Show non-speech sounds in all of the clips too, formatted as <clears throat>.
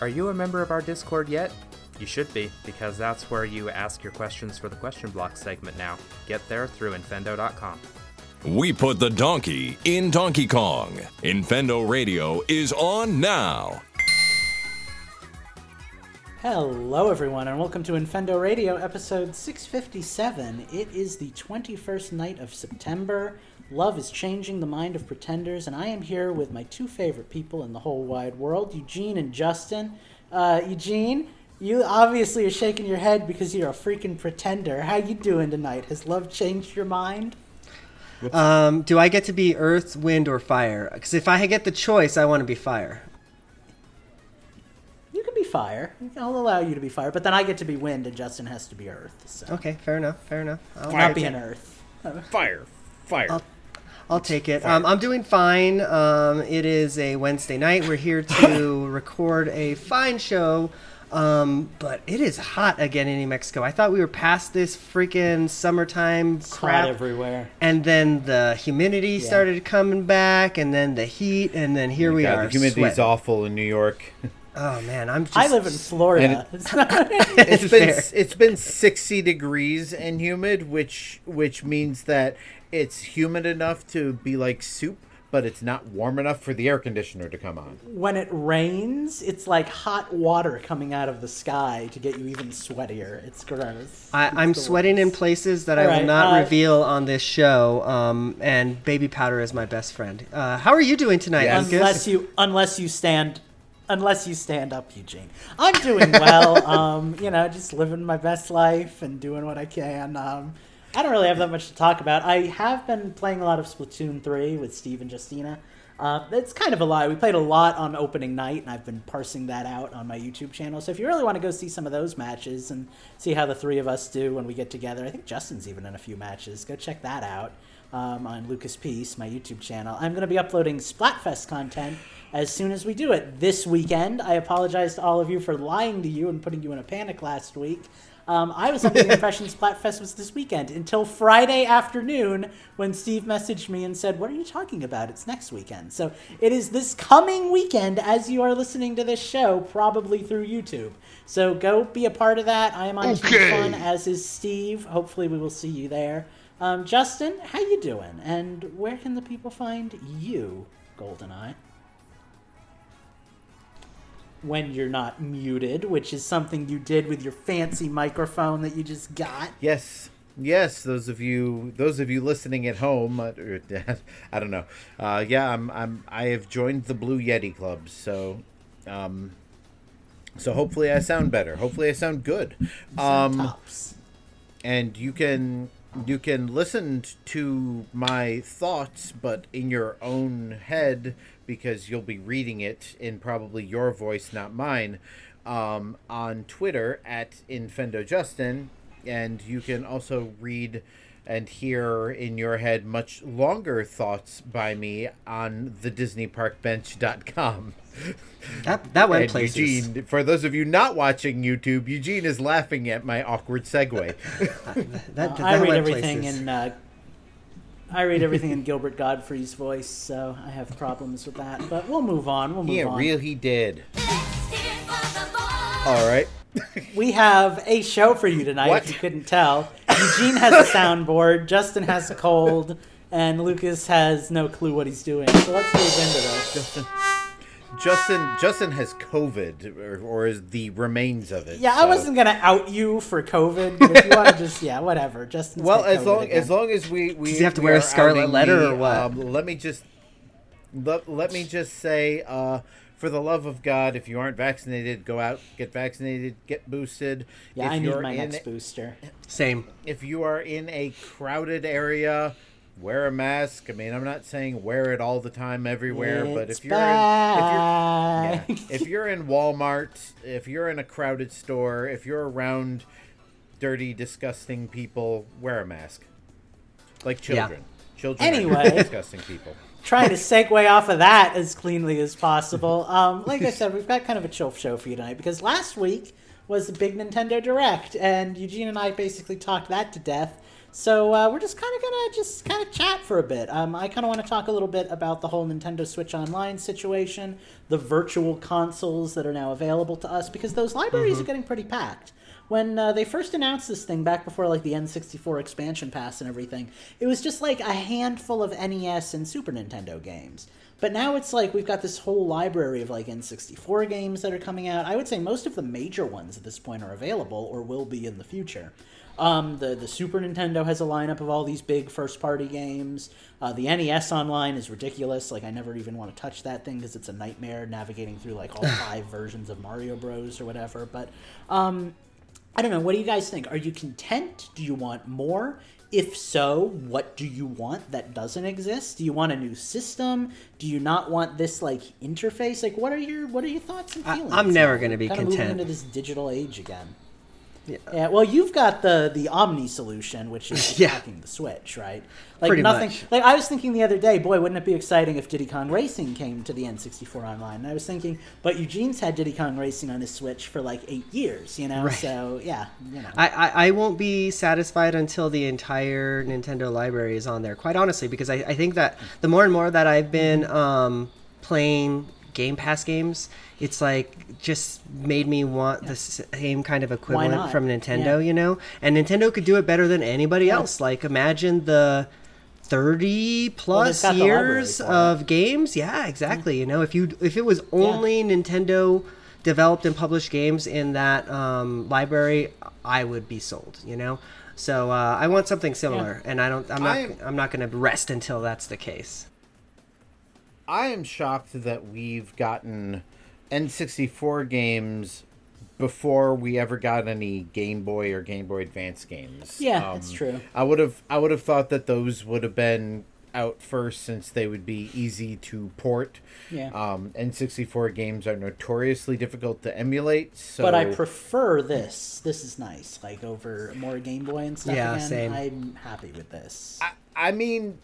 Are you a member of our Discord yet? You should be, because that's where you ask your questions for the question block segment now. Get there through infendo.com. We put the donkey in Donkey Kong. Infendo Radio is on now. Hello, everyone, and welcome to Infendo Radio, episode 657. It is the 21st night of September. Love is changing the mind of pretenders, and I am here with my two favorite people in the whole wide world, Eugene and Justin. Uh, Eugene, you obviously are shaking your head because you're a freaking pretender. How you doing tonight? Has love changed your mind? Um, do I get to be earth, wind, or fire? Because if I get the choice, I want to be fire. You can be fire. I'll allow you to be fire, but then I get to be wind, and Justin has to be earth. So Okay, fair enough. Fair enough. I'll, not take being it. earth. Fire, fire. I'll, I'll take it. Um, I'm doing fine. Um, it is a Wednesday night. We're here to <laughs> record a fine show. Um, but it is hot again in New Mexico. I thought we were past this freaking summertime It's crap. hot everywhere. and then the humidity started coming back, and then the heat, and then here we God, are. The humidity's sweating. awful in New York. <laughs> Oh man, I'm just. I live in Florida. It's not- <laughs> It's been Fair. it's been 60 degrees and humid, which which means that it's humid enough to be like soup, but it's not warm enough for the air conditioner to come on. when it rains, it's like hot water coming out of the sky to get you even sweatier. It's gross. I, It's I'm the sweating in places that I All right, will not uh, reveal on this show. Um, and baby powder is my best friend. Uh, how are you doing tonight, Yes. Unless you, unless you stand, unless you stand up, Eugene. I'm doing well. <laughs> um, you know, just living my best life and doing what I can. Um, I don't really have that much to talk about. I have been playing a lot of Splatoon 3 with Steve and Justina. Uh, it's kind of a lie. We played a lot on opening night, and I've been parsing that out on my YouTube channel. So if you really want to go see some of those matches and see how the three of us do when we get together, I think Justin's even in a few matches. Go check that out um, on Lucas Peace, my YouTube channel. I'm going to be uploading Splatfest content as soon as we do it this weekend. I apologize to all of you for lying to you and putting you in a panic last week. Um, I was under the <laughs> impression Splatfest was this weekend until Friday afternoon when Steve messaged me and said, What are you talking about? It's next weekend. So it is this coming weekend as you are listening to this show, probably through YouTube. So go be a part of that. I am on Team Fun, as is Steve. Hopefully we will see you there. Um, Justin, how you doing? And where can the people find you, Goldeneye? When you're not muted, which is something you did with your fancy microphone that you just got. Yes. Yes, those of you those of you listening at home, uh, <laughs> I don't know. Uh, yeah, I'm I'm I have joined the Blue Yeti Club, so um so hopefully I sound better. Hopefully I sound good. Um and you can you can listen to my thoughts but in your own head because you'll be reading it in probably your voice not mine um, on twitter at infendojustin and you can also read and hear in your head much longer thoughts by me on the disneyparkbench.com that that went and places. Eugene, for those of you not watching YouTube, Eugene is laughing at my awkward segue. <laughs> That, that I read everything places. in uh, I read everything in Gilbert Gottfried's voice, so I have problems with that. But we'll move on. We'll move yeah, on. real he did. All right. We have a show for you tonight. What? If you couldn't tell, Eugene has a soundboard, Justin has a cold, and Lucas has no clue what he's doing. So let's move into this. Justin, Justin, Justin has COVID, or, or is the remains of it. Yeah, I wasn't gonna out you for COVID, but if you want to just yeah, whatever. Justin. Well, got as COVID long again. as long as we we Does he have to we wear a scarlet letter the, or what? Um, let me just let, let me just say, uh, for the love of God, if you aren't vaccinated, go out, get vaccinated, get boosted. yeah, if I need my next booster. Same. if you are in a crowded area, wear a mask. I mean, I'm not saying wear it all the time everywhere, but if you're in, if you're yeah, if you're in Walmart, if you're in a crowded store, if you're around dirty, disgusting people, wear a mask. Like Yeah. children. Children are Anyway. disgusting people. <laughs> trying to segue off of that as cleanly as possible. <laughs> Um, like I said, we've got kind of a chill show for you tonight because last week was the big Nintendo Direct, and Eugene and I basically talked that to death. So uh, we're just kind of gonna just kind of chat for a bit. Um, I kind of want to talk a little bit about the whole Nintendo Switch Online situation, the virtual consoles that are now available to us, because those libraries Mm-hmm. are getting pretty packed. When uh, they first announced this thing back before like the N64 expansion pass and everything, it was just like a handful of NES and Super Nintendo games. But now it's like we've got this whole library of like N64 games that are coming out. I would say most of the major ones at this point are available or will be in the future. Um, the the Super Nintendo has a lineup of all these big first party games. Uh, the NES Online is ridiculous. Like I never even want to touch that thing because it's a nightmare navigating through like all <laughs> five versions of Mario Bros or whatever. But um, I don't know. What do you guys think? Are you content? Do you want more? If so, what do you want that doesn't exist? Do you want a new system? Do you not want this like interface? Like, what are your what are your thoughts and feelings? I'm never gonna be Kinda moving content. into this digital age again. Yeah. Well, you've got the the Omni solution, which is <laughs> Yeah. attacking the Switch, right? Like Pretty nothing. much. Like I was thinking the other day, boy, wouldn't it be exciting if Diddy Kong Racing came to the N64 Online? And I was thinking, but Eugene's had Diddy Kong Racing on his Switch for like eight years, you know. Right. So yeah, you know. I, I, I won't be satisfied until the entire Nintendo library is on there, quite honestly, because I, I think that the more and more that I've been um, playing Game Pass games, it's like just made me want the same kind of equivalent from Nintendo, Yeah. you know? And Nintendo could do it better than anybody else. Like, imagine the. 30 plus got the library years of games? Yeah exactly you know? If you if it was only nintendo developed and published games in that um, library i would be sold you know? So uh, i want something similar and i don't i'm not I'm- i'm not going to rest until that's the case. I am shocked that we've gotten N64 games before we ever got any Game Boy or Game Boy Advance games. Um, Yeah, that's true. I would have I would have thought that those would have been out first since they would be easy to port. Yeah. Um, N64 games are notoriously difficult to emulate. So but I prefer this. This is nice, like over more Game Boy and stuff. Yeah, again. same. I'm happy with this. I, I mean,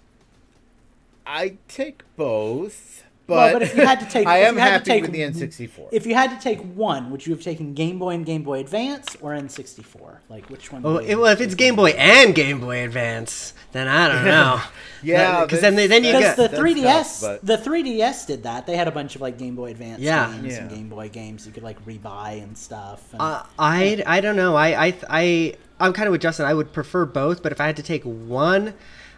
I take both. Well, But, but if you had to take- <laughs> I am you had to happy take with the N64. If you had to take one, would you have taken Game Boy and Game Boy Advance or N64? Like which one? well, it, well if it's game boy and game boy advance then i don't know <laughs> Yeah, because then they, then you Because the 3DS, tough, but- the 3DS did that. They had a bunch of like Game Boy Advance Yeah. games and Game Boy games you could like rebuy and stuff. And, Uh, I I don't know. I I I I'm kind of with Justin. I would prefer both, but if I had to take one,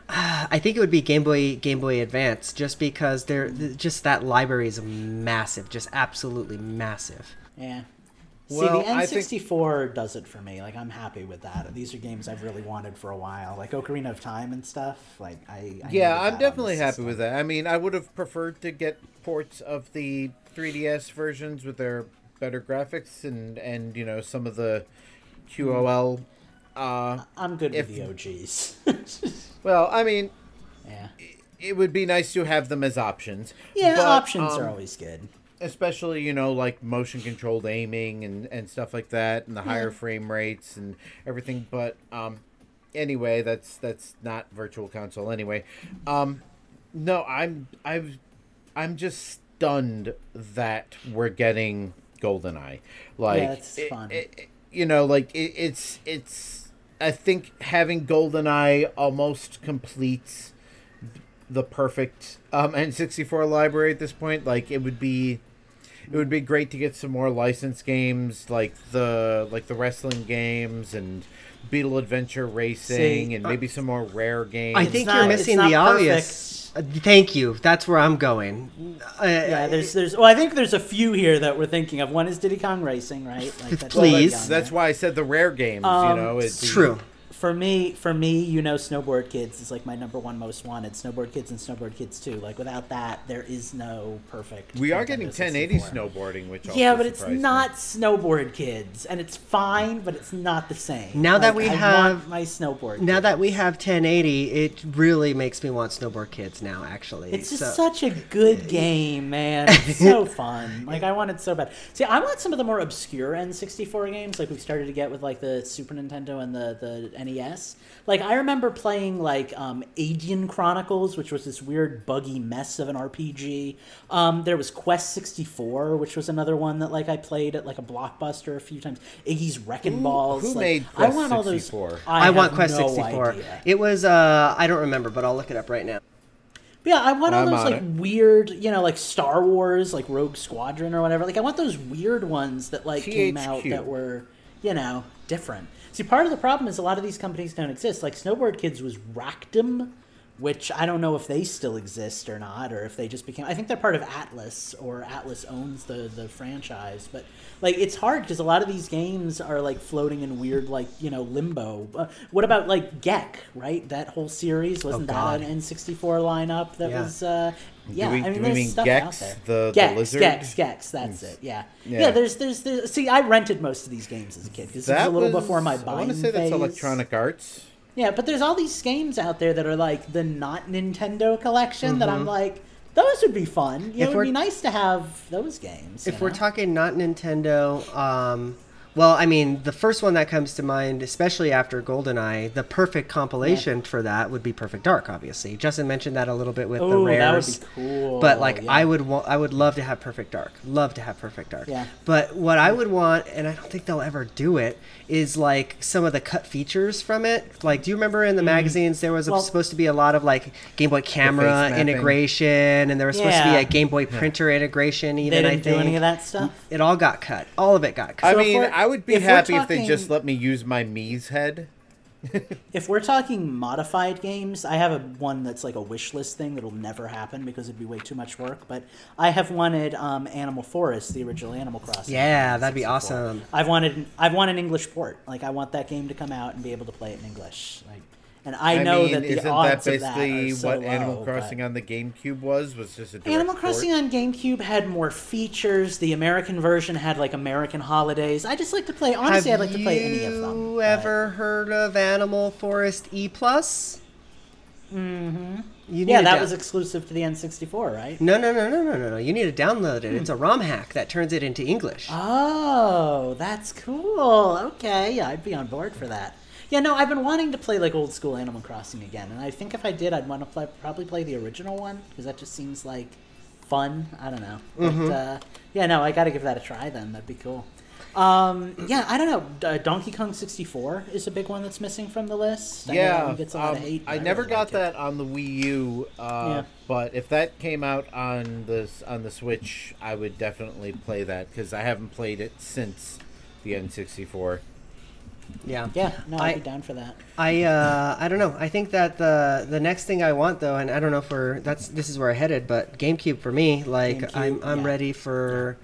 <sighs> I think it would be Game Boy Game Boy Advance, just because they're mm. just that library is massive, just absolutely massive. yeah. Well, See, the N64 does it for me. Like I'm happy with that. These are games I've really wanted for a while, like Ocarina of Time and stuff. Like I. I Yeah, I'm definitely happy system. with that. I mean, I would have preferred to get ports of the 3DS versions with their better graphics and and you know some of the QOL. Uh, I'm good If- with the OGs. <laughs> well, I mean, yeah. it would be nice to have them as options. Yeah, but, options um, are always good. especially you know like motion controlled aiming and and stuff like that and the higher frame rates and everything but um anyway that's that's not virtual console anyway um no i'm i've i'm just stunned that we're getting goldeneye like it's it- fun. it- it- you know like it, it's it's i think having goldeneye almost completes the perfect um, N64 library at this point. Like it would be, it would be great to get some more licensed games like the like the wrestling games and Beetle Adventure Racing See, and maybe some more rare games. I think not- you're missing not the obvious. Uh, thank you. That's where I'm going. Uh, Yeah, there's there's well, I think there's a few here that we're thinking of. One is Diddy Kong Racing, right? Like that's Please. that's, on that's there. why I said the rare games. you Um, know, it'd be- true. For me, for me, you know, Snowboard Kids is like my number one most wanted. Snowboard Kids and Snowboard Kids 2. Like without that, there is no perfect. We are getting 1080 64. snowboarding, which Yeah, but it's surprised me. not Snowboard Kids, and it's fine, but it's not the same. Now that we I have- want my Snowboard. Now Kids. that we have 1080, it really makes me want Snowboard Kids now. Actually, It's just So- such a good game, man. <laughs> It's so fun. Like I want it so bad. See, I want some of the more obscure N64 games, like we started to get with like the Super Nintendo and the the NES. Like I remember playing like um, Aidyn Chronicles, which was this weird buggy mess of an RPG. Um, there was Quest sixty four, which was another one that like I played at like a blockbuster a few times. Iggy's Reckin' Balls. who like, made I want all those. 64? I, I, have want Quest no 64. idea. It was uh I don't remember, but I'll look it up right now. But yeah, I want all I'm those like it. weird, you know, like Star Wars, like Rogue Squadron or whatever. Like I want those weird ones that like came out that were, you know, different. See, part of the problem is a lot of these companies don't exist. Like Snowboard Kids was Racdym, which I don't know if they still exist or not, or if they just became. I think they're part of Atlus, or Atlus owns the the franchise. But like, it's hard because a lot of these games are like floating in weird, like you know, limbo. Uh, what about like Gex? Right, that whole series wasn't that an N64 lineup that Yeah. was? uh Yeah, we- I mean, do we there's mean stuff Gex, out there. the- the Gex, lizard? Gex, Gex. That's it. Yeah. Yeah. yeah, There's, there's, there's. See, I rented most of these games as a kid because it was a little before my I want to say that's. Electronic Arts. Yeah, but there's all these games out there that are like the not Nintendo collection that I'm like, those would be fun. You Mm-hmm. Know, it would be nice to have those games. If you we're talking not Nintendo, um, well, I mean, the first one that comes to mind, especially after GoldenEye, the perfect compilation for that would be Perfect Dark. Obviously, Justin mentioned that a little bit with the oh, that would rares. be cool. But like, yeah. I would want, I would love to have Perfect Dark. Love to have Perfect Dark. Yeah. But what I would want, and I don't think they'll ever do it, is like some of the cut features from it. Like, do you remember in the magazines there was a- Mm. Supposed to be a lot of like Game Boy camera integration, and there was supposed to be a Game Boy printer integration. they Even didn't I do think any of that stuff. it all got cut. All of it got cut. I So mean, we're- I would be if we're happy if they just let me use my Mii's head. <laughs> If we're talking modified games, I have a one that's like a wish list thing that'll never happen because it'd be way too much work. But I have wanted um, Animal Forest, the original Animal Crossing. Yeah, that'd be awesome. I've wanted I've wanted an English port. Like I want that game to come out and be able to play it in English. Like, and I, know mean, that the isn't odds that of that basically are so what low, Animal but- Crossing on the GameCube was? Was just a Animal port? Crossing on GameCube had more features. The American version had like American holidays. I just like to play. Honestly, Have I'd like to play any of them. you but- ever heard of Animal Forest E Plus? Mm-hmm. Yeah, that down- was exclusive to the N64, right? No, no, no, no, no, no, no. You need to download it. It's a ROM hack that turns it into English. Oh, that's cool. Okay, yeah, I'd be on board for that. Yeah, no, I've been wanting to play like old school Animal Crossing again, and I think if I did, I'd want to play probably play the original one because that just seems like fun. I don't know, but Mm-hmm. uh, yeah, no, I got to give that a try. Then that'd be cool. Um, yeah, I don't know. Uh, Donkey Kong 64 is a big one that's missing from the list. I Yeah, gets a lot of um, hate. but I never really got like it. that on the Wii U. Uh, Yeah. But if that came out on the on the Switch, I would definitely play that because I haven't played it since the N64. Yeah. Yeah, no, I'd I- be down for that. I uh, I don't know. I think that the the next thing I want though, and I don't know if we're that's this is where I headed, but GameCube for me, like GameCube, I'm I'm yeah. ready for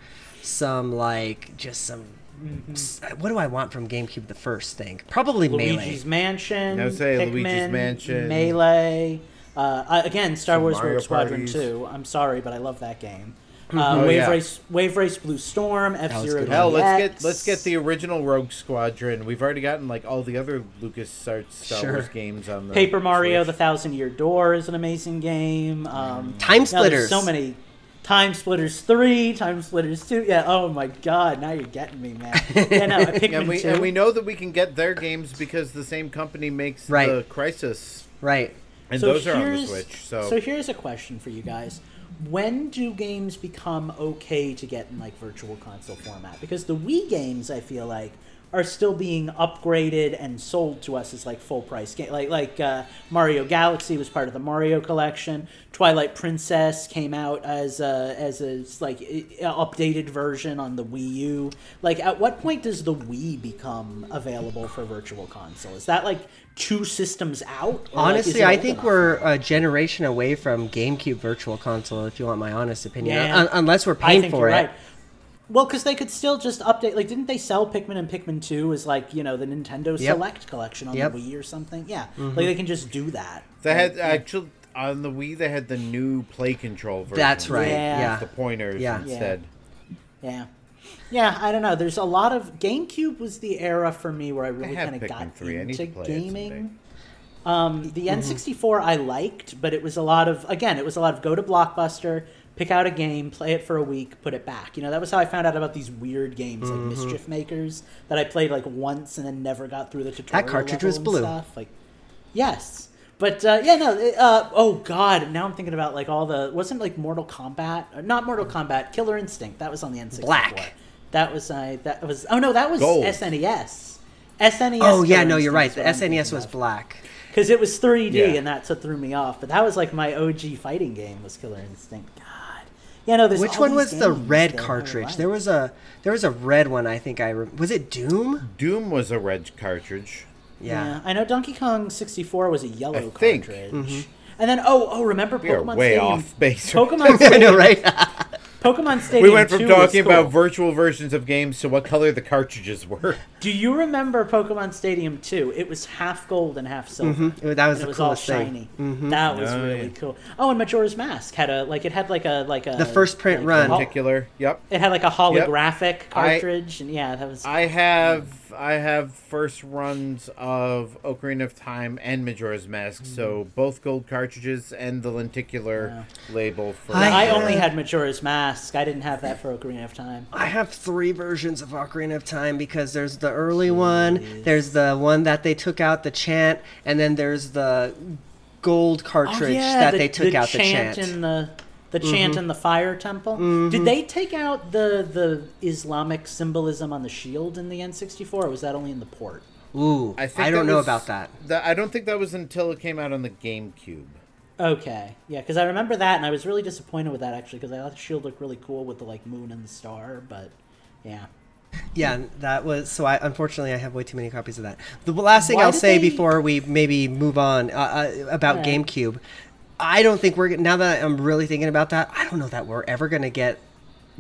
some like just some. Mm-hmm. What do I want from GameCube? The first thing, probably Melee. Luigi's Mansion. I would say Pikmin, Luigi's Mansion. Melee. Uh, again, Star Some Wars Mario Rogue Squadron parties. 2. I'm sorry, but I love that game. <clears throat> Uh, Oh, Wave yeah. Race, Wave Race Blue Storm, F Zero. Hell, let's get let's get the original Rogue Squadron. We've already gotten like all the other LucasArts Star Sure. Wars games on the Paper Mario: The Thousand Year Door is an amazing game. Um, Time now there's Splitters. so many. Time Splitters three, Time Splitters two. Yeah. Oh my God! Now you're getting me, man. Yeah. No. <laughs> And we and we know that we can get their games because the same company makes Right. the Crysis, Right. and So those are on the Switch. So, so here's a question for you guys: When do games become okay to get in like virtual console format? Because the Wii games, I feel like, are still being upgraded and sold to us as like full price game. Like like uh, Mario Galaxy was part of the Mario collection. Twilight Princess came out as a as a like updated version on the Wii U. Like, at what point does the Wii become available for virtual console? Is that like two systems out? Or, like, Honestly, I think enough? we're a generation away from GameCube Virtual Console. If you want my honest opinion, Yeah. Un- unless we're paying for it. right. Well, because they could still just update. Like, didn't they sell Pikmin and Pikmin Two as like you know the Nintendo Yep. Select collection on Yep. the Wii or something? Yeah, Mm-hmm. like they can just do that. they had Like, actually on the Wii they had the new Play Control version. That's right. Yeah. Yeah. The pointers Yeah. instead. yeah, yeah. I don't know. There's a lot of GameCube was the era for me where I really kind of got 3. Into to play it someday. gaming. Um, the Mm-hmm. N64 I liked, but it was a lot of again, it was a lot of go to Blockbuster, pick out a game, play it for a week, put it back. You know, that was how I found out about these weird games like Mischief Makers that I played like once and then never got through the tutorial. That cartridge was blue. Stuff. Like, yes. But uh, yeah, no. it, Uh, oh God! Now I'm thinking about like all the wasn't like Mortal Kombat, not Mortal Kombat, Killer Instinct. That was on the N64. Black. That was I. that was oh no, that was Gold. SNES. SNES. Oh yeah, no, you're right. The SNES was black black. because it was 3D, Yeah. and that's what threw me off. But that was like my OG fighting game was Killer Instinct. God, yeah, no. There's Which all one these was the red cartridge? like. There was a there was a red one. I think I re- was it Doom. Doom was a red cartridge. Yeah. I know Donkey Kong 64 was a yellow I think. cartridge. Mm-hmm. And then oh oh remember We are Pokemon way Stadium? off base. Pokemon <laughs> I know, right? <laughs> Pokemon Stadium. we went from 2 was talking cool. about virtual versions of games to what color the cartridges were. Do you remember Pokemon Stadium 2? It was half gold and half silver. Mhm. That was and the it was all coolest thing. shiny. That was Oh, really yeah. cool. Oh, and Majora's Mask had a like it had like a like a The first print like, run. a hol- Particular. Yep. It had like a holographic I- cartridge, and yeah, that was. I have I have first runs of Ocarina of Time and Majora's Mask, so both gold cartridges and the lenticular label for. I, I- only had Majora's Mask. I didn't have that for Ocarina of Time. I have three versions of Ocarina of Time because there's the early one, there's the one that they took out the chant, and then there's the gold oh, cartridge oh, yeah, that the, they took the out the chant chant. in the the mm-hmm. chant in the fire temple. Did mm-hmm. they take out the the Islamic symbolism on the shield in the N64, or was that only in the port? Ooh, I, I, don't that know was- about that. that- I don't think that was until it came out on the GameCube. Okay, yeah, because I remember that, and I was really disappointed with that actually, because I thought the shield looked really cool with the like moon and the star, but yeah. Yeah, that was so. I unfortunately I have way too many copies of that. The last thing Why I'll say they- before we maybe move on uh, uh, about Alright. GameCube, I don't think we're now that I'm really thinking about that. I don't know that we're ever going to get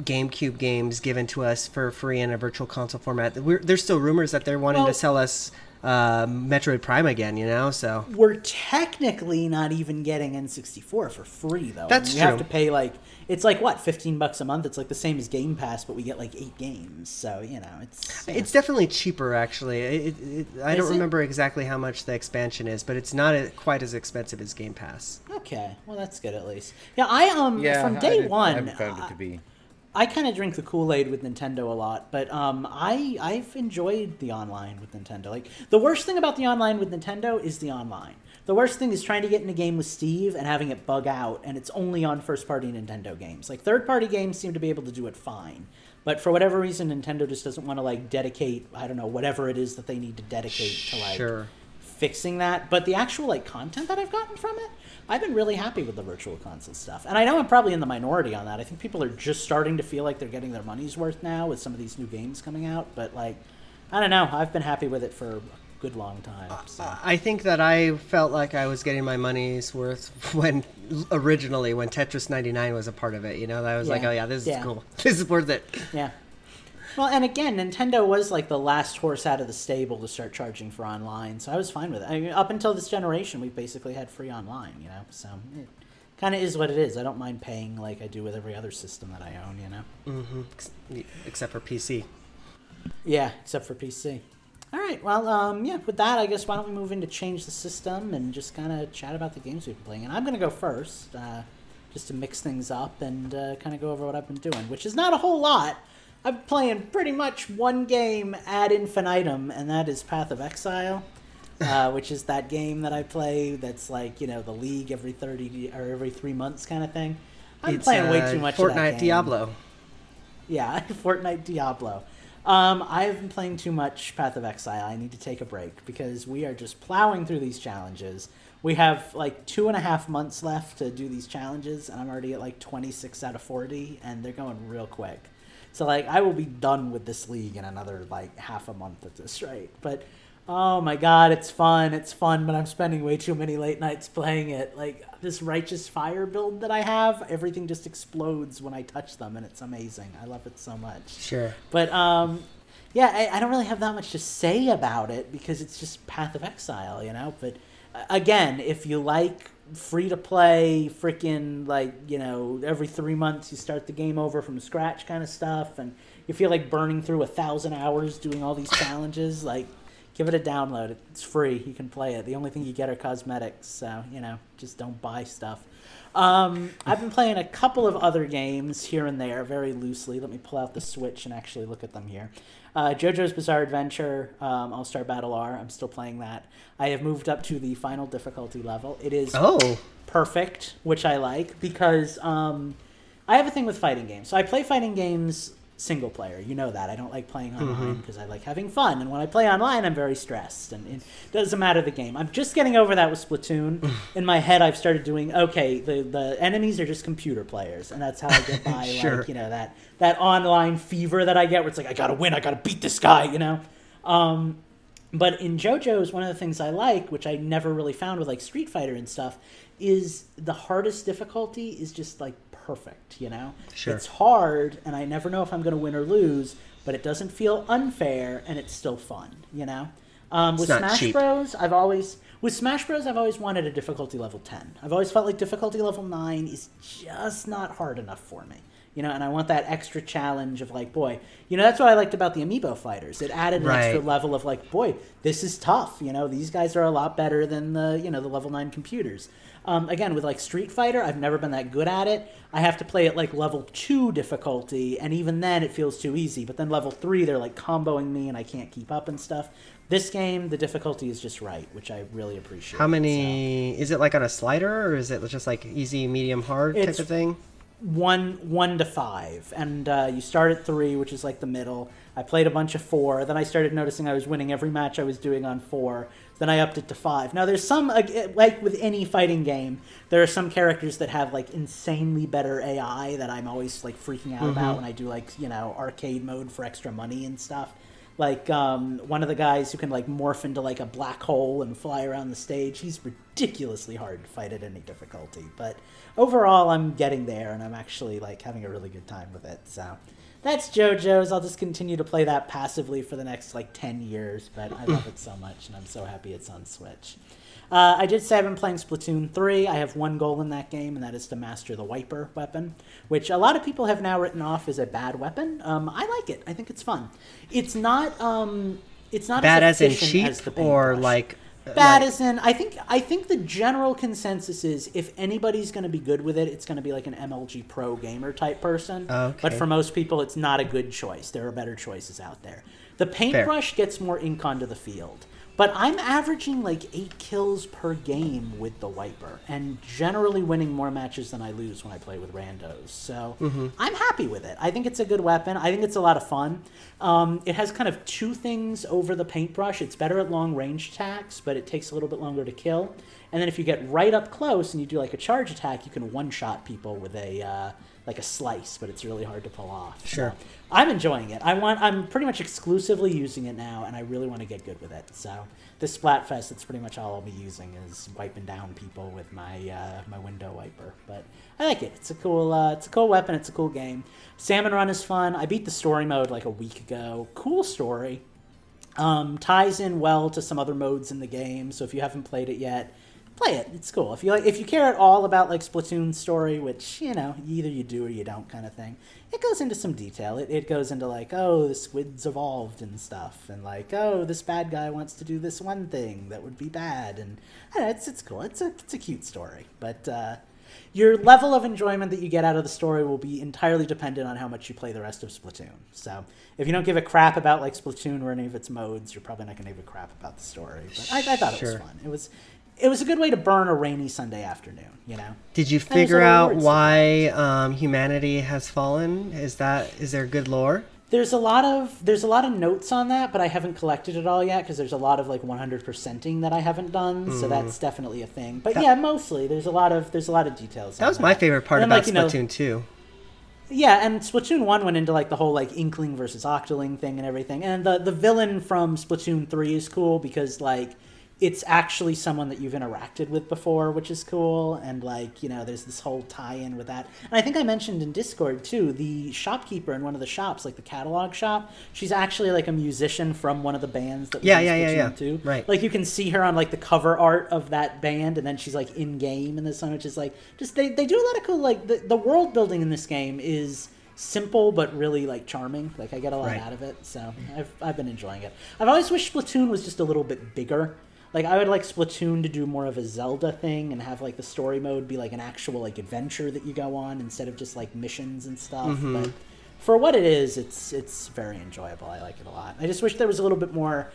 GameCube games given to us for free in a virtual console format. We're, there's still rumors that they're wanting Well- to sell us uh, Metroid Prime again. You know, so We're technically not even getting N64 for free though. That's you have to pay like it's like what fifteen bucks a month. It's like the same as Game Pass, but we get like eight games. So you know, it's it's definitely cheaper actually. It, it, I Is don't it? remember exactly how much the expansion is, but it's not uh quite as expensive as Game Pass. okay. Well, that's good at least. Yeah, I um Yeah, from I day did- one. I found I- it to be. I kind of drink the Kool Aid with Nintendo a lot, but um, I I've enjoyed the online with Nintendo. Like the worst thing about the online with Nintendo is the online. The worst thing is trying to get in a game with Steve and having it bug out, and it's only on first party Nintendo games. Like third party games seem to be able to do it fine, but for whatever reason, Nintendo just doesn't want to like dedicate I don't know whatever it is that they need to dedicate to like. Fixing that. But the actual like content that I've gotten from it, I've been really happy with the virtual console stuff. And I know I'm probably in the minority on that. I think people are just starting to feel like they're getting their money's worth now with some of these new games coming out. But like, I don't know. I've been happy with it for a good long time. Uh, so. I think that I felt like I was getting my money's worth <laughs> when originally when Tetris 99 was a part of it. You know, I was like, oh yeah, this is Yeah. cool. <laughs> This is worth it. Yeah. Well, and again, Nintendo was like the last horse out of the stable to start charging for online, so I was fine with it. I mean, up until this generation, we basically had free online, you know. So it kind of is what it is. I don't mind paying like I do with every other system that I own, you know. Mm-hmm. Except for PC. Yeah, except for PC. All right. Well, um, yeah. With that, I guess why don't we move into change the system and just kind of chat about the games we've been playing. And I'm gonna go first, uh, just to mix things up and uh, kind of go over what I've been doing, which is not a whole lot. I'm playing pretty much one game ad infinitum, and that is Path of Exile, uh, <laughs> which is that game that I play. That's like you know the League every thirty or every three months kind of thing. I'm It's, playing way uh, too much. of that Fortnite. Diablo. Yeah, <laughs> Fortnite Diablo. Um, I've been playing too much Path of Exile. I need to take a break because we are just plowing through these challenges. We have like two and a half months left to do these challenges, and I'm already at like 26 out of 40, and they're going real quick. So like I will be done with this league in another like half a month at this rate. But oh my god, it's fun. It's fun, but I'm spending way too many late nights playing it. Like this righteous fire build that I have, everything just explodes when I touch them and it's amazing. I love it so much. Sure. But um yeah, I, I don't really have that much to say about it because it's just Path of Exile, you know. But again, if you like free to play, freaking like you know, every three months you start the game over from scratch kind of stuff, and you feel like burning through a thousand hours doing all these challenges, like give it a download. It's free. You can play it. The only thing you get are cosmetics, so you know, just don't buy stuff. Um, I've been playing a couple of other games here and there, very loosely. Let me pull out the Switch and actually look at them here. Uh, JoJo's Bizarre Adventure, um, All Star Battle R. I'm still playing that. I have moved up to the final difficulty level. It is Oh, perfect, which I like because um, I have a thing with fighting games. So I play fighting games single player. You know that. I don't like playing online because I like having fun. And when I play online, I'm very stressed. And it doesn't matter the game. I'm just getting over that with Splatoon. <sighs> In my head, I've started doing okay. The the enemies are just computer players, and that's how I get <laughs> by. Sure. Like you know that that online fever that I get, where it's like I gotta win, I gotta beat this guy. You know. Um, but in JoJo's, one of the things I like, which I never really found with like Street Fighter and stuff, is the hardest difficulty is just like perfect, you know? Sure. It's hard, and I never know if I'm to win or lose, but it doesn't feel unfair, and it's still fun, you know? Um, with Smash cheap. Bros, I've always. With Smash Bros, I've always wanted a difficulty level 10. I've always felt like difficulty level 9 is just not hard enough for me. You know, and I want that extra challenge of like, boy, you know, that's what I liked about the amiibo fighters. It added an extra level of like, boy, this is tough. You know, these guys are a lot better than the you know the level nine computers. Um, again, with like Street Fighter, I've never been that good at it. I have to play at like level two difficulty, and even then it feels too easy. But then level three, they're like comboing me, and I can't keep up and stuff. This game, the difficulty is just right, which I really appreciate. how So- many? Is it like on a slider, or is it just like easy, medium, hard It's- type of thing? One one to five. And uh, you start at three which is like the middle. I played a bunch of four. Then i started noticing i was winning every match i was doing on four. Then i upped it to five. Now there's some like with any fighting game there are some characters that have like insanely better ai that i'm always like freaking out about when i do like you know arcade mode for extra money and stuff like um, one of the guys who can like morph into like a black hole and fly around the stage he's ridiculously hard to fight at any difficulty. But overall i'm getting there and i'm actually like having a really good time with it. So that's jojo's. I'll just continue to play that passively for the next like 10 years but i love it so much and i'm so happy it's on switch uh, I did say I've been playing Splatoon 3. I have one goal in that game, and that is to master the Wiper weapon, which a lot of people have now written off as a bad weapon. Um, I like it. I think it's fun. It's not. Um, it's not as Bad as in efficient cheap, as the or like Bad like- as in, I think I think the general consensus is if anybody's going to be good with it, it's going to be like an MLG Pro gamer type person. Okay. But for most people, it's not a good choice. There are better choices out there. The paintbrush gets more ink onto the field. But I'm averaging like eight kills per game with the wiper, and generally winning more matches than I lose when I play with randos. So I'm happy with it. I think it's a good weapon. I think it's a lot of fun. Um, it has kind of two things over the paintbrush. It's better at long range attacks, but it takes a little bit longer to kill. And then if you get right up close and you do like a charge attack, you can one shot people with a uh, like a slice, but it's really hard to pull off. So Sure. I'm enjoying it. I want. I'm pretty much exclusively using it now, and I really want to get good with it. So this Splatfest, that's pretty much all I'll be using is wiping down people with my uh, my window wiper. But I like it. It's a cool. Uh, it's a cool weapon. It's a cool game. Salmon Run is fun. I beat the story mode like a week ago. Cool story. Um, ties in well to some other modes in the game. So if you haven't played it yet, play it. It's cool. If you like, if you care at all about like Splatoon story, which you know either you do or you don't kind of thing, it goes into some detail. It, it goes into like oh the squid's evolved and stuff, and like oh this bad guy wants to do this one thing that would be bad, and I know, it's it's cool. It's a it's a cute story, but. uh your level of enjoyment that you get out of the story will be entirely dependent on how much you play the rest of Splatoon. So, if you don't give a crap about like Splatoon or any of its modes, you're probably not going to give a crap about the story. But I, I thought it was fun. It was, it was a good way to burn a rainy Sunday afternoon. You know. Did you figure out why um, humanity has fallen? Is that is there good lore? There's a lot of there's a lot of notes on that, but I haven't collected it all yet because there's a lot of like 100%ing that I haven't done. Hmm. So that's definitely a thing. But yeah, mostly there's a lot of there's a lot of details. That on was my favorite part And about like, you know, Splatoon 2. Yeah, and Splatoon one went into like the whole like Inkling versus Octoling thing and everything. And the the villain from Splatoon three is cool because like it's actually someone that you've interacted with before, which is cool. And like you know, there's this whole tie-in with that. And I think I mentioned in Discord too, the shopkeeper in one of the shops, like the catalog shop, she's actually like a musician from one of the bands that Yeah, in yeah, yeah, yeah. 2. Right. Like you can see her on like the cover art of that band, and then she's like in game in this one, which is like just they, they do a lot of cool like the, the world building in this game is simple but really like charming. Like I get a lot Right. out of it, so I've I've been enjoying it. I've always wished Splatoon was just a little bit bigger. Like I would like Splatoon to do more of a Zelda thing and have like the story mode be like an actual like adventure that you go on instead of just like missions and stuff. Mm-hmm. But for what it is, it's it's very enjoyable. I like it a lot. I just wish there was a little bit more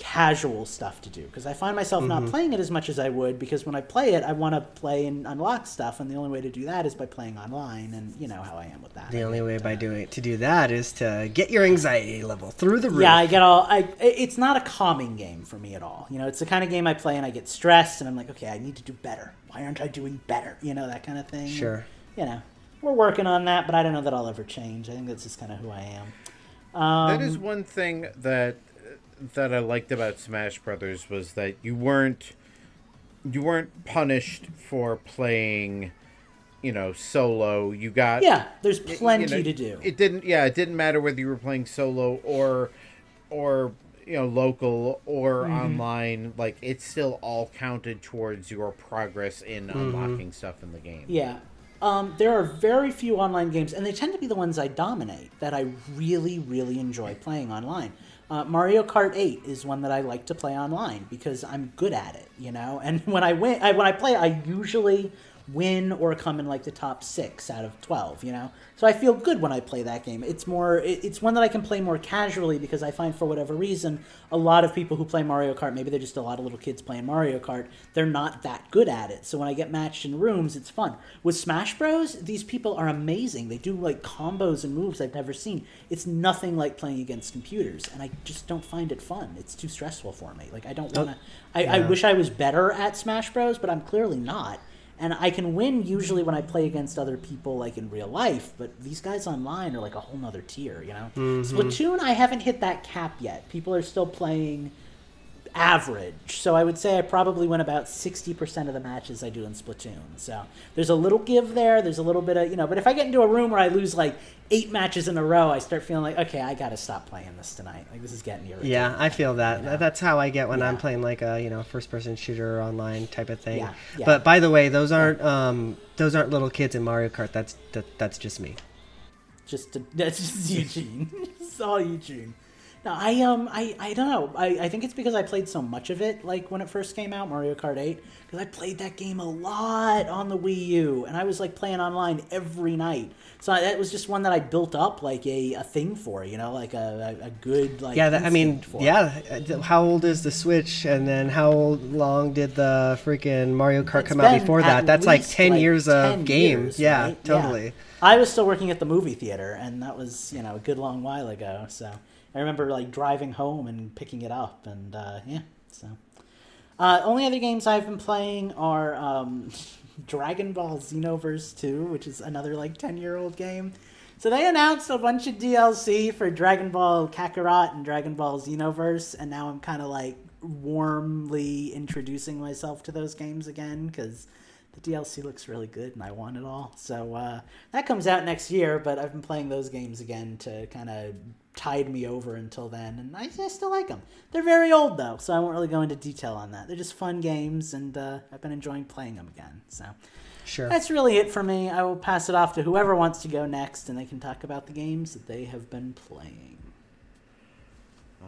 casual stuff to do because I find myself not playing it as much as I would because when I play it, I want to play and unlock stuff, and the only way to do that is by playing online, and you know how I am with that. The only way by doing to do that is to get your anxiety level through the roof. Yeah, I get all. I it's not a calming game for me at all. You know, it's the kind of game I play and I get stressed and I'm like, okay, I need to do better. Why aren't I doing better? You know, that kind of thing. Sure. You know, we're working on that, but I don't know that I'll ever change. I think that's just kind of who I am. Um, that is one thing that that I liked about Smash Brothers was that you weren't you weren't punished for playing, you know, solo. You got Yeah, there's y- you plenty know, to do. It didn't yeah, it didn't matter whether you were playing solo or or you know, local or Mm-hmm. online, like it still all counted towards your progress in unlocking stuff in the game. Yeah. Um, there are very few online games, and they tend to be the ones I dominate that I really, really enjoy playing online. Uh, Mario Kart 8 is one that I like to play online because I'm good at it, you know. And <laughs> when I win, I, when I play, I usually win or come in like the top six out of twelve, you know. So I feel good when I play that game. It's more it's one that I can play more casually because I find for whatever reason, a lot of people who play Mario Kart, maybe they're just a lot of little kids playing Mario Kart, they're not that good at it. So when I get matched in rooms, it's fun. With Smash Bros, these people are amazing. They do like combos and moves I've never seen. It's nothing like playing against computers, and I just don't find it fun. It's too stressful for me. Like I don't oh, want to. I, I yeah. wish I was better at Smash Bros, but I'm clearly not and I can win usually when I play against other people like in real life, but these guys online are like a whole nother tier, you know? Mm-hmm. Splatoon, I haven't hit that cap yet. People are still playing average. So I would say I probably win about 60% of the matches I do in Splatoon. So there's a little give there, there's a little bit of, you know, but if I get into a room where I lose like eight matches in a row, I start feeling like, okay, I got to stop playing this tonight. Like this is getting irritating. Yeah, I feel that. know? That's how I get when I'm playing like a you know first person shooter online type of thing. Yeah, yeah. But by the way, those aren't um those aren't little kids in Mario Kart. That's that, that's just me. just to, <laughs> that's just Eugene. <laughs> it's all Eugene. No, I um, I, I don't know. I, I think it's because I played so much of it, like when it first came out, Mario Kart Eight, because I played that game a lot on the Wii U, and I was like playing online every night. So I, that was just one that I built up like a, a thing for, you know, like a, a, a good like. Yeah, that, I mean, for. yeah. uh, How old is the Switch? And then how long did the freaking Mario Kart It's come out before that? That's like ten like, years 10 of games. years, yeah, right? totally. I was still working at the movie theater, and that was you know a good long while ago. So I remember like driving home and picking it up, and uh, yeah. So uh, only other games I've been playing are um, <laughs> Dragon Ball Xenoverse 2, which is another like ten year old game. So they announced a bunch of DLC for Dragon Ball Kakarot and Dragon Ball Xenoverse, and now I'm kind of like warmly introducing myself to those games again because the DLC looks really good and I want it all. So uh, that comes out next year, but I've been playing those games again to kind of tide me over until then, and I, I still like them. They're very old though, so I won't really go into detail on that. They're just fun games, and uh, I've been enjoying playing them again. So Sure. that's really it for me. I will pass it off to whoever wants to go next, and they can talk about the games that they have been playing. Uh,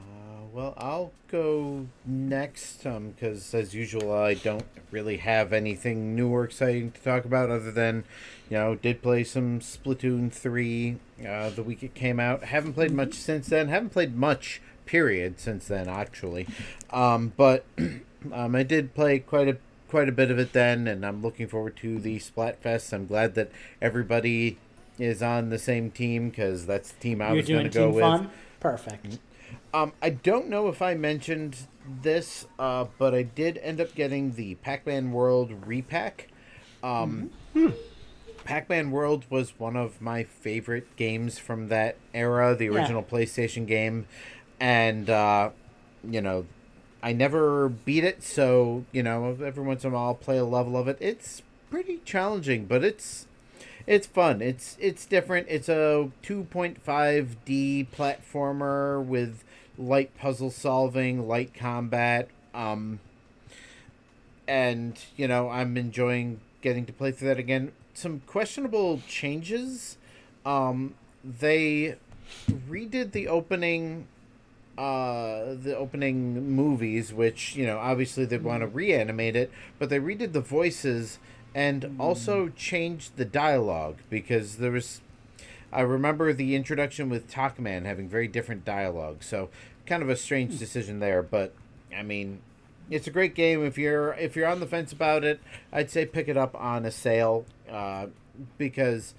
well, I'll go next because, as usual, I don't really have anything new or exciting to talk about other than, you know, did play some Splatoon 3 uh, the week it came out. Haven't played much since then. Haven't played much, period, since then, actually. Um, but <clears throat> um, I did play quite a quite a bit of it then, and I'm looking forward to the Splatfest. I'm glad that everybody is on the same team because that's the team I You're was going to go team with. Perfect. Um, I don't know if I mentioned this, uh, but I did end up getting the Pac-Man World repack. Um, Pac-Man World was one of my favorite games from that era, the Yeah. original PlayStation game, and uh, you know, I never beat it, so you know, every once in a while I'll play a level of it. It's pretty challenging, but it's it's fun. It's it's different. It's a 2.5D platformer with light puzzle solving, light combat. Um, and you know, I'm enjoying getting to play through that again. Some questionable changes. Um, they redid the opening uh the opening movies which you know obviously they want to reanimate it but they redid the voices and also changed the dialogue because there was i remember the introduction with Toc-Man having very different dialogue so kind of a strange decision there but i mean it's a great game. If you're if you're on the fence about it i'd say pick it up on a sale uh, because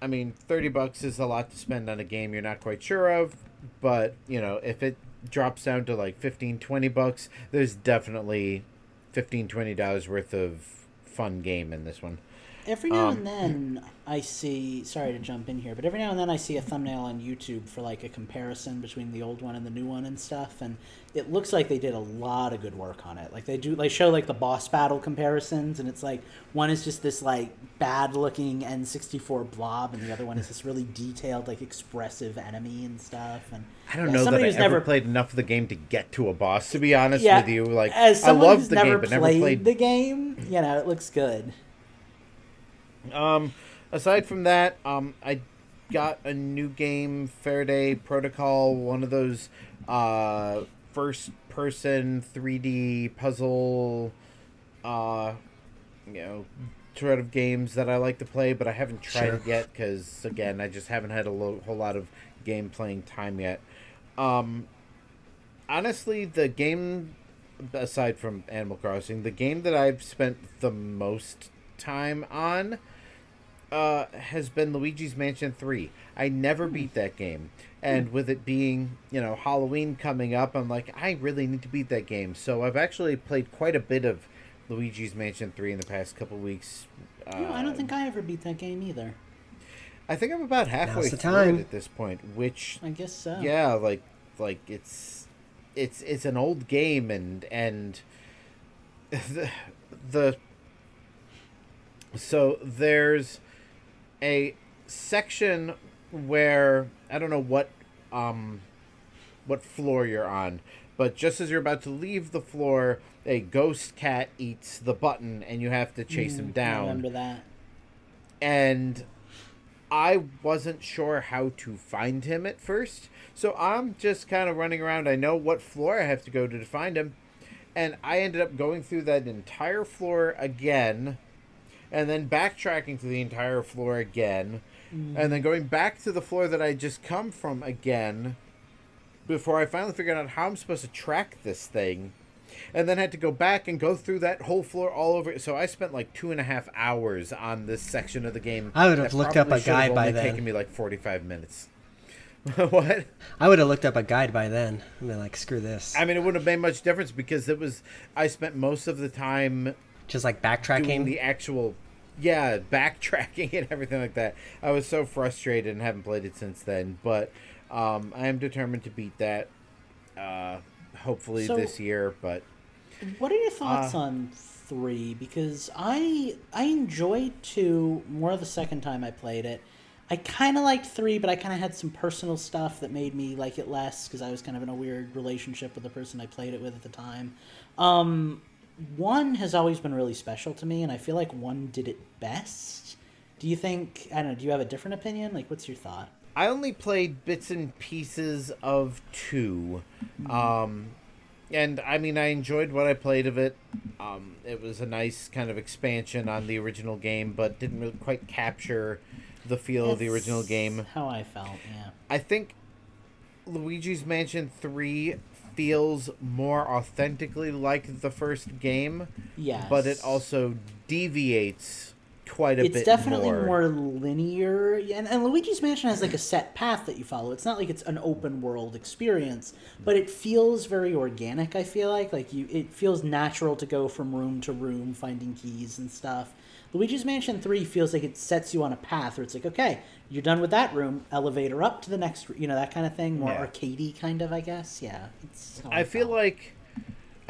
I mean, 30 bucks is a lot to spend on a game you're not quite sure of, but, you know, if it drops down to like 15, 20 bucks, there's definitely 15, 20 dollars worth of fun game in this one. Every now Um, and then I see. Sorry to jump in here, but every now and then I see a thumbnail on YouTube for like a comparison between the old one and the new one and stuff, and it looks like they did a lot of good work on it. Like they do, they show like the boss battle comparisons, and it's like one is just this like bad looking N64 blob, and the other one is this really detailed, like expressive enemy and stuff. And I don't yeah, know that I ever never played enough of the game to get to a boss, to be honest yeah, with you. Like, as I love the never game, but never played played the game, you know, it looks good. Um, aside from that, um, I got a new game, Faraday Protocol, one of those uh, first-person 3D puzzle, uh, you know, sort of games that I like to play, but I haven't tried Sure. it yet because, again, I just haven't had a lo- whole lot of game playing time yet. Um, honestly, the game, aside from Animal Crossing, the game that I've spent the most time on uh, has been Luigi's Mansion 3. I never beat that game. And with it being, you know, Halloween coming up, I'm like, I really need to beat that game. So I've actually played quite a bit of Luigi's Mansion 3 in the past couple weeks. Uh, No, I don't think I ever beat that game either. I think I'm about halfway Now's the through time. it at this point, which I guess so. yeah, like like it's it's it's an old game and and <laughs> the, the so there's a section where I don't know what um what floor you're on, but just as you're about to leave the floor, a ghost cat eats the button and you have to chase him Mm, I down remember that. and I wasn't sure how to find him at first. So I'm just kind of running around. I know what floor I have to go to to find him. And I ended up going through that entire floor again and then backtracking to the entire floor again mm-hmm. and then going back to the floor that I just come from again before I finally figured out how I'm supposed to track this thing and then had to go back and go through that whole floor all over. So I spent like two and a half hours on this section of the game. I would have looked up a guide by then. Taken me like forty five minutes. <laughs> what? I would have looked up a guide by then. and been like, screw this. I mean, it wouldn't have made much difference because it was. I spent most of the time Just like doing backtracking. the actual, yeah, backtracking <laughs> and everything like that. I was so frustrated and haven't played it since then. But um, I am determined to beat that. Uh, hopefully So- this year, but What are your thoughts Uh, on three? Because I I enjoyed two more the second time I played it. I kind of liked three, but I kind of had some personal stuff that made me like it less because I was kind of in a weird relationship with the person I played it with at the time. Um, one has always been really special to me, and I feel like one did it best. Do you think? I don't know. Do you have a different opinion? Like, what's your thought? I only played bits and pieces of two. Um, and I mean, I enjoyed what I played of it. Um, it was a nice kind of expansion on the original game, but didn't really quite capture the feel of the original game. How I felt, yeah. I think Luigi's Mansion 3 feels more authentically like the first game, Yes. but it also deviates quite a it's bit It's definitely more. more, linear and, and luigi's mansion has like a set path that you follow it's not like it's an open world experience but it feels very organic i feel like like you it feels natural to go from room to room finding keys and stuff luigi's mansion 3 feels like it sets you on a path where it's like okay you're done with that room elevator up to the next you know that kind of thing more Yeah. arcadey kind of i guess yeah it's how I feel felt. like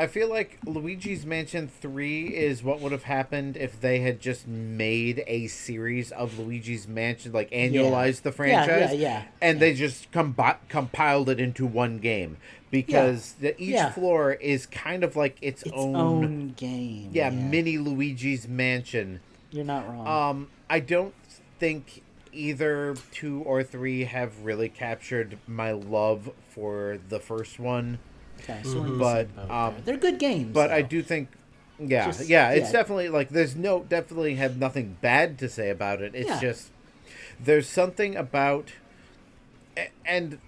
I feel like Luigi's Mansion 3 is what would have happened if they had just made a series of Luigi's Mansion like annualized the Yeah, yeah, franchise yeah, and they just combi- compiled it into one game because the, each yeah. floor is kind of like its, its own, own, game yeah, mini Luigi's Mansion. You're not wrong Um I don't think either two or three have really captured my love for the first one. Okay, so we're in the But, um, they're good games. But I do think, yeah, Just- yeah, it's yeah. definitely like there's no definitely have nothing bad to say about it. It's Yeah. just there's something about, and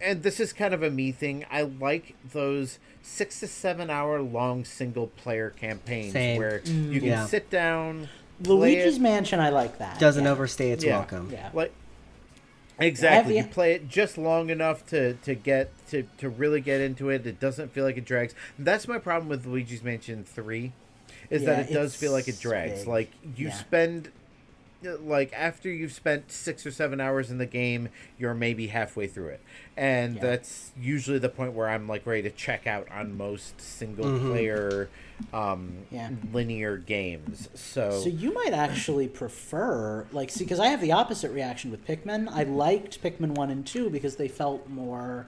and this is kind of a me thing. I like those six to seven hour long single player campaigns Same. where you can Yeah. sit down. Play Luigi's it, Mansion. I like that. Doesn't yeah. overstay its Yeah. welcome. Yeah. like exactly Have you you- play it just long enough to to get to to really get into it it doesn't feel like it drags that's my problem with luigi's mansion 3 is Yeah, that it does feel like it drags big. like you Yeah. spend like after you've spent six or seven hours in the game you're maybe halfway through it and Yeah. that's usually the point where i'm like ready to check out on most single player um Yeah. linear games so, So you might actually prefer, like, see, because I have the opposite reaction with Pikmin. I liked Pikmin one and two because they felt more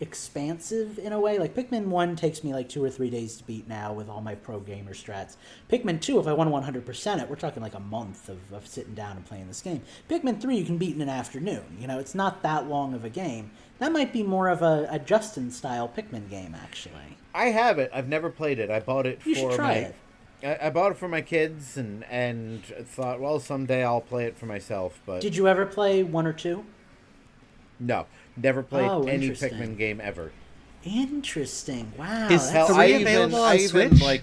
expansive in a way. Like Pikmin one takes me like two or three days to beat now with all my pro gamer strats. Pikmin two, if I want one hundred percent it, we're talking like a month of, of sitting down and playing this game. Pikmin three, you can beat in an afternoon. You know, it's not that long of a game. That might be more of a, a Justin style Pikmin game, actually. I have it. I've never played it. I bought it You should for try my. it. I, I bought it for my kids and and thought, well, someday I'll play it for myself. But Did you ever play one or two? no, never played Oh, any. Pikmin game ever. Interesting. Wow. Is that's- Three I even, available I on even Switch? like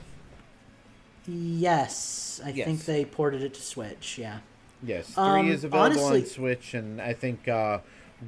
Yes, I Yes. think they ported it to Switch. Yeah. yes, three Um, is available honestly- on Switch, and I think uh,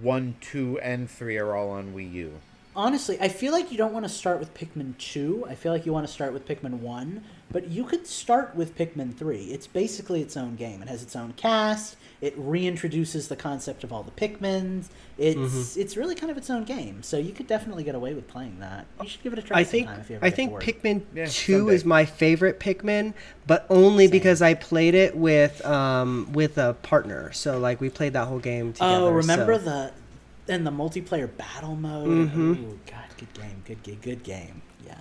one, two, and three are all on Wii U. Honestly, I feel like you don't want to start with Pikmin 2. I feel like you want to start with Pikmin 1, but you could start with Pikmin 3. It's basically its own game. It has its own cast. It reintroduces the concept of all the Pikmins. It's Mm-hmm. it's really kind of its own game. So you could definitely get away with playing that. You should give it a try I think sometime if you ever I think bored. Pikmin Yeah, Two someday. is my favorite Pikmin, but only because I played it with um with a partner. So like we played that whole game together. Oh, remember so- the and the multiplayer battle mode? Mm-hmm. Ooh, God, good game, good game, good game. Yeah.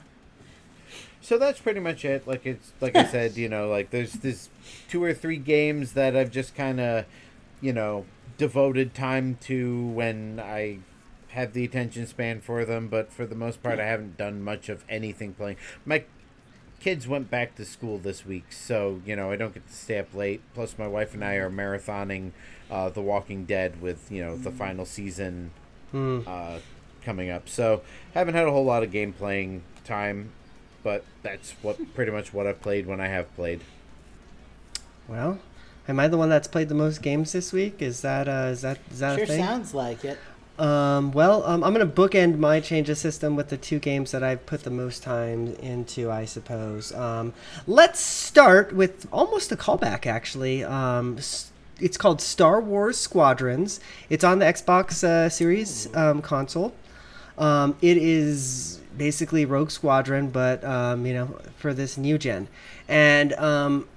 So that's pretty much it. Like it's like I said, you know, like there's this two or three games that I've just kind of, you know, devoted time to when I have the attention span for them. But for the most part, I haven't done much of anything playing. My kids went back to school this week, so you know I don't get to stay up late. Plus, my wife and I are marathoning uh, The Walking Dead with you know the final season uh, coming up. So haven't had a whole lot of game playing time, but that's what pretty much what I've played when I have played. Well, am I the one that's played the most games this week? Is that uh is that is that Sure a thing? sounds like it. Um, well, um, I'm going to bookend my change of system with the two games that I've put the most time into, I suppose. Um, let's start with almost a callback, actually. Um, it's called Star Wars Squadrons. It's on the Xbox uh, Series um, console. Um, it is basically Rogue Squadron, but um, you know, for this new gen, and um,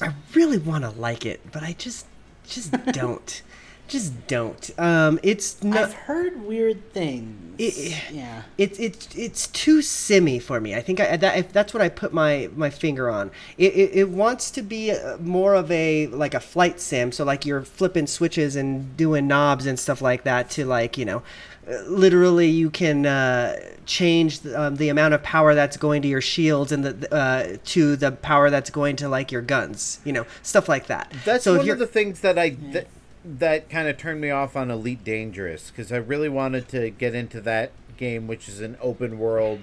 I really want to like it, but I just just <laughs> don't. Just don't. Um, it's not. I've heard weird things. It- yeah. It's it's it's too simmy for me. I think I, that if that's what I put my my finger on. It, it, it wants to be more of a like a flight sim. So like you're flipping switches and doing knobs and stuff like that. To like you know, uh, literally you can uh, change the, um, the amount of power that's going to your shields and the uh, to the power that's going to like your guns. You know, stuff like that. That's so if one you're of the things that I that, that kind of turned me off on Elite Dangerous because I really wanted to get into that game, which is an open world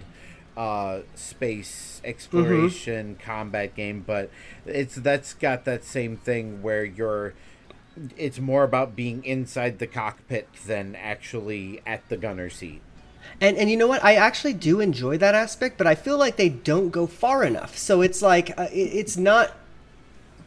uh, space exploration combat game, but it's that's got that same thing where you're. It's more about being inside the cockpit than actually at the gunner seat. And and you know what? I actually do enjoy that aspect, but I feel like they don't go far enough. So it's like uh, it, it's not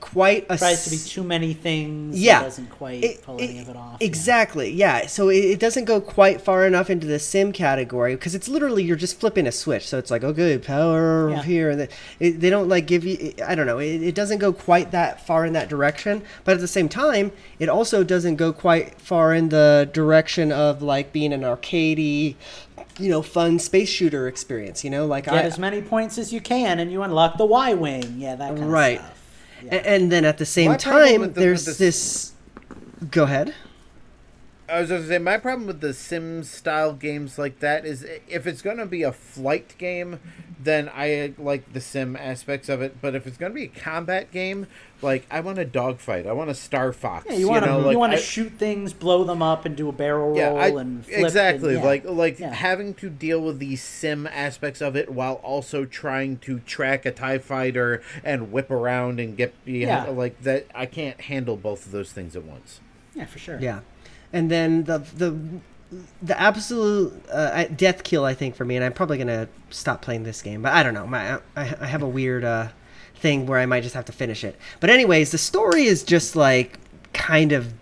quite a Tries to be too many things. yeah It doesn't quite It- pull it- any of it off. Exactly. Yeah. So it, it doesn't go quite far enough into the sim category because it's literally you're just flipping a switch. So it's like okay, power Yeah. here, and the, they don't like give you. I don't know. It, it doesn't go quite that far in that direction, but at the same time, it also doesn't go quite far in the direction of like being an arcadey, you know, fun space shooter experience. You know, like Get I, as many points as you can, and you unlock the Y wing. Yeah, that kind Right. of stuff. A- And then at the same My time, the- there's this. Go ahead. I was going to say my problem with the Sims style games like that is if it's going to be a flight game, then I like the sim aspects of it. But if it's going to be a combat game, like I want a dogfight, I want a Star Fox. Yeah, you want to know, like, you want to shoot things, blow them up, and do a barrel Yeah, roll I, and flip exactly. and- yeah. Like like Yeah. having to deal with the sim aspects of it while also trying to track a Tie Fighter and whip around and get behind. Yeah. Like that, I can't handle both of those things at once. yeah, for sure. Yeah, and then the the the absolute uh, death kill I think for me, and I'm probably gonna stop playing this game, but I don't know. My I, I have a weird uh, thing where I might just have to finish it. But anyways, the story is just like kind of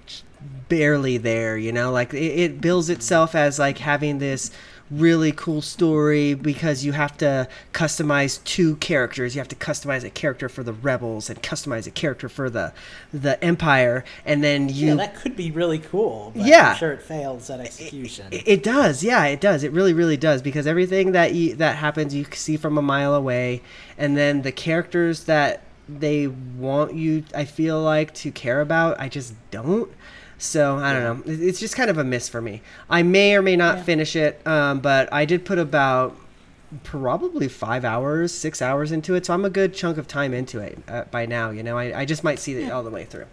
barely there, you know. Like it, it bills itself as like having this really cool story because you have to customize two characters. You have to customize a character for the rebels and customize a character for the the empire, and then you Yeah, that could be really cool. But Yeah. I'm sure it fails at execution. It, it does, yeah, it does. It really, really does because everything that you, that happens, you see from a mile away, and then the characters that they want you, I feel like, to care about, I just don't. So I don't know. It's just kind of a miss for me. I may or may not Yeah. finish it, um, but I did put about probably five hours, six hours into it. So I'm a good chunk of time into it uh, by now. You know, I, I just might see it all the way through.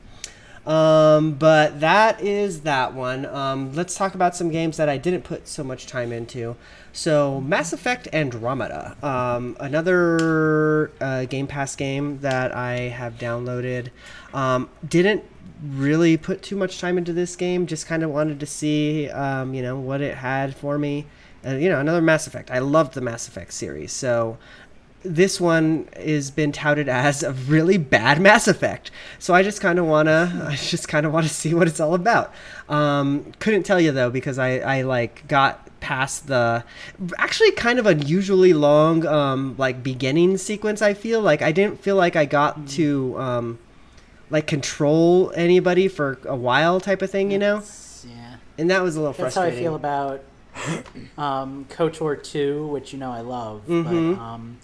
Um, but that is that one. Um, let's talk about some games that I didn't put so much time into. So, Mass Effect Andromeda, um, another uh, Game Pass game that I have downloaded. Um, didn't really put too much time into this game. Just kind of wanted to see, um, you know, what it had for me. And you know, another Mass Effect. I loved the Mass Effect series, so this one has been touted as a really bad Mass Effect. So I just kind of wanna, <laughs> I just kind of want to see what it's all about. Um, couldn't tell you though because I, I like got past the actually kind of unusually long um, like beginning sequence. I feel like I didn't feel like I got to um, like control anybody for a while type of thing, you know. It's- yeah. And that was a little frustrating. That's how I feel about um, KOTOR 2, which you know I love. Mhm. But um,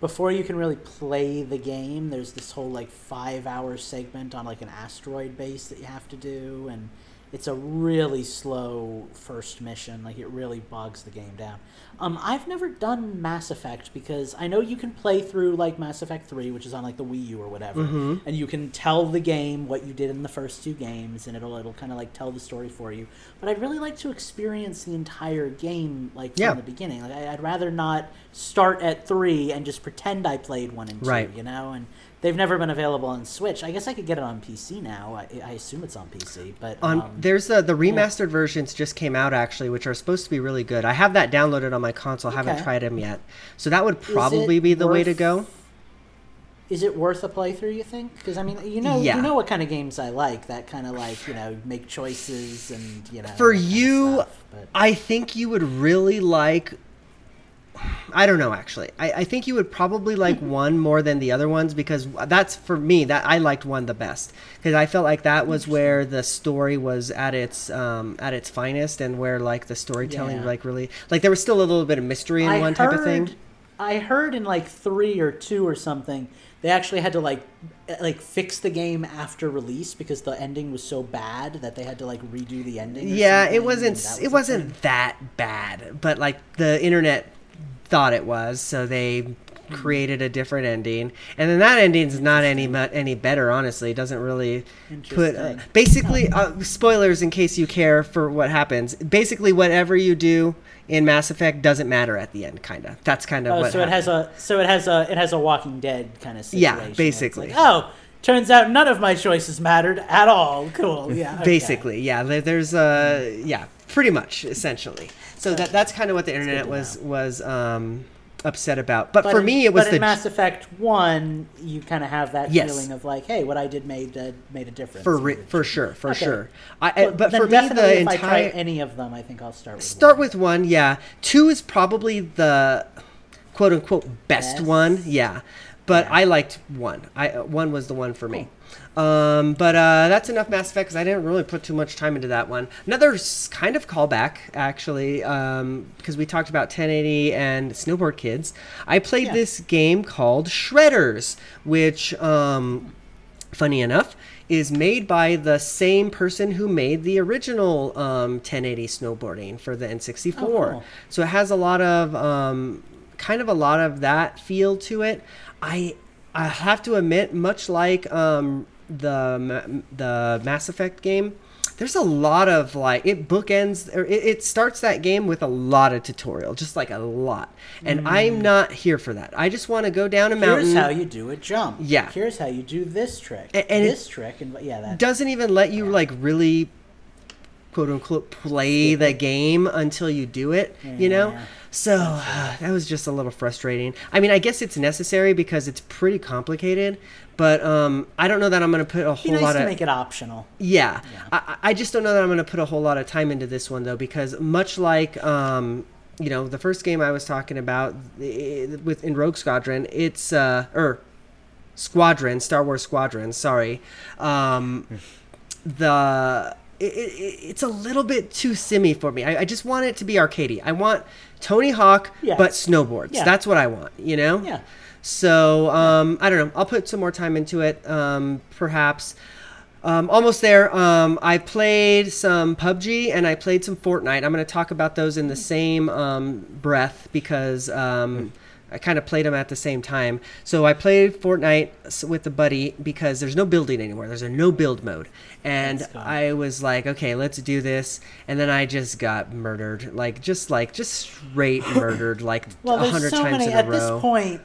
before you can really play the game, there's this whole like five hour segment on like an asteroid base that you have to do, and it's a really slow first mission. Like it really bogs the game down. Um, I've never done Mass Effect because I know you can play through like Mass Effect 3, which is on like the Wii U or whatever, and you can tell the game what you did in the first two games, and it'll it'll kind of like tell the story for you. But I'd really like to experience the entire game like from Yeah. the beginning. Like I, I'd rather not start at three and just pretend I played one and two, Right. you know. And they've never been available on Switch. I guess I could get it on PC now. I, I assume it's on PC, but on um, there's the the remastered versions just came out actually which are supposed to be really good i have that downloaded on my console haven't tried them yet so that would probably be the way to go Is it worth a playthrough? You think? Because I mean, you know, Yeah. you know what kind of games I like. That kind of like you know make choices and you know for you stuff, i think you would really like i don't know actually i, I think you would probably like <laughs> one more than the other ones because that's for me that i liked one the best because i felt like that was where the story was at its um at its finest and where like the storytelling Yeah. like really like there was still a little bit of mystery in I one type of thing I heard in like three or two or something, they actually had to like eh, like fix the game after release because the ending was so bad that they had to like redo the ending. yeah it wasn't it was a wasn't thing. that bad but like the internet thought it was so they created a different ending and then that ending's not any any better honestly it doesn't really put uh, basically uh, spoilers in case you care for what happens basically whatever you do in mass effect doesn't matter at the end kind of that's kind of Oh, what so it has a so it has a it has a Walking Dead kind of situation. Yeah, basically. like, oh, turns out none of my choices mattered at all. Cool. Yeah. <laughs> okay. basically yeah there, there's uh yeah pretty much essentially. So that that's kind of what the internet was was um upset about. But, But for in- me it was but the in Mass Effect One, you kind of have that Yes. feeling of like, hey, what I did made a, made a difference. for re- for sure for Okay. sure. I, Well, but for me the if I try entire any of them, I think I'll start with start one. with one yeah. Two is probably the quote unquote best, Best. one yeah. But i liked one. I uh, one was the one for me um, but uh, that's enough Mass Effect because I didn't really put too much time into that one. Another kind of callback, actually, because we talked about 1080 and Snowboard Kids. I played Yeah. this game called Shredders, which um, funny enough, is made by the same person who made the original um, 1080 snowboarding for the N64. Oh, cool. So it has a lot of um, kind of a lot of that feel to it. I I have to admit, much like um, the the Mass Effect game, there's a lot of like it bookends or it, it starts that game with a lot of tutorial, just like a lot. And mm. I'm not here for that. I just want to go down a mountain. Here's how you do a jump. Yeah. Here's how you do this trick. A- and this trick, and yeah, that. doesn't even let you like really quote unquote play the game until you do it you know Yeah. so <sighs> that was just a little frustrating i mean i guess it's necessary because it's pretty complicated but um i don't know that i'm gonna put a whole nice lot to of make it optional. yeah, I, I I just don't know that I'm going to put a whole lot of time into this one though, because much like um, you know the first game I was talking about eh, with in Rogue Squadron, it's uh or Squadron, Star Wars Squadron. Sorry, um, the it, it, it's a little bit too simmy for me. I, I just want it to be arcadey. I want Tony Hawk, Yeah. but snowboards. Yeah. That's what I want. You know. Yeah. So um, I don't know. I'll put some more time into it, um, perhaps. Um, almost there. Um, I played some PUBG and I played some Fortnite. I'm going to talk about those in the same um, breath because um, I kind of played them at the same time. So I played Fortnite with a buddy because there's no building anymore. There's a no build mode, and I was like, okay, let's do this. And then I just got murdered, like just like just straight <laughs> murdered, like a Well, hundred so times many in a at row. this point.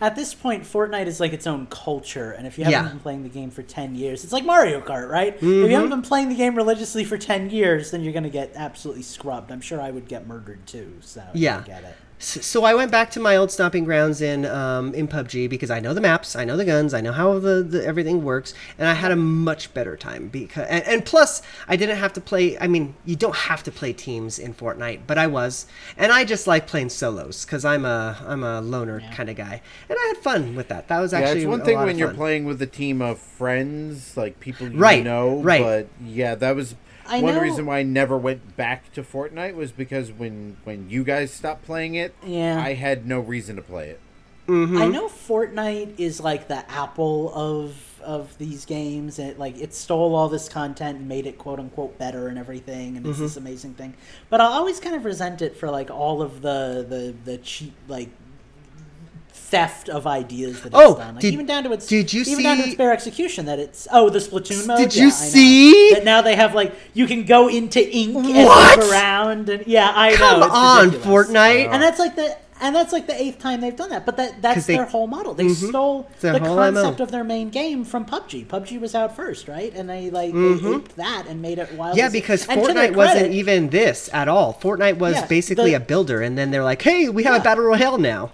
At this point, Fortnite is like its own culture, and if you haven't Yeah. been playing the game for ten years, it's like Mario Kart, right? If Mm-hmm. you haven't been playing the game religiously for ten years, then you're gonna get absolutely scrubbed. I'm sure I would get murdered too. So Yeah. I get it. S- So I went back to my old stomping grounds in um, in PUBG because I know the maps, I know the guns, I know how the, the everything works, and I had a much better time because and, and plus I didn't have to play. I mean, you don't have to play teams in Fortnite, but I was, and I just like playing solos because I'm a I'm a loner kind of guy, and I had fun with that. That was Yeah, actually it's one a thing lot when you're playing with a team of friends, like people you Right, know. right. But yeah, that was I one know- reason why I never went back to Fortnite was because when when you guys stopped playing it, Yeah. I had no reason to play it. Mm-hmm. I know Fortnite is like the Apple of of these games. It like it stole all this content and made it quote unquote better and everything, and it's this Mm-hmm. amazing thing. But I always kind of resent it for like all of the the the cheap like theft of ideas that it's Oh, done. Like did- even down to its did you even down to its bare execution that it's oh the Splatoon mode. Did you see? that now they have like you can go into ink and What? move around and yeah I Come know it's on, ridiculous. Fortnite. And that's like the and that's like the eighth time they've done that. But that that's they- their whole model. They Mhm. stole the concept MO. of their main game from PUBG. PUBG was out first, right? And they like they aped that and made it wild. Mm-hmm. Yeah, because and Fortnite wasn't even this at all. Fortnite was Yeah, basically the- a builder, and then they're like, "Hey, we have Yeah. a battle royale now."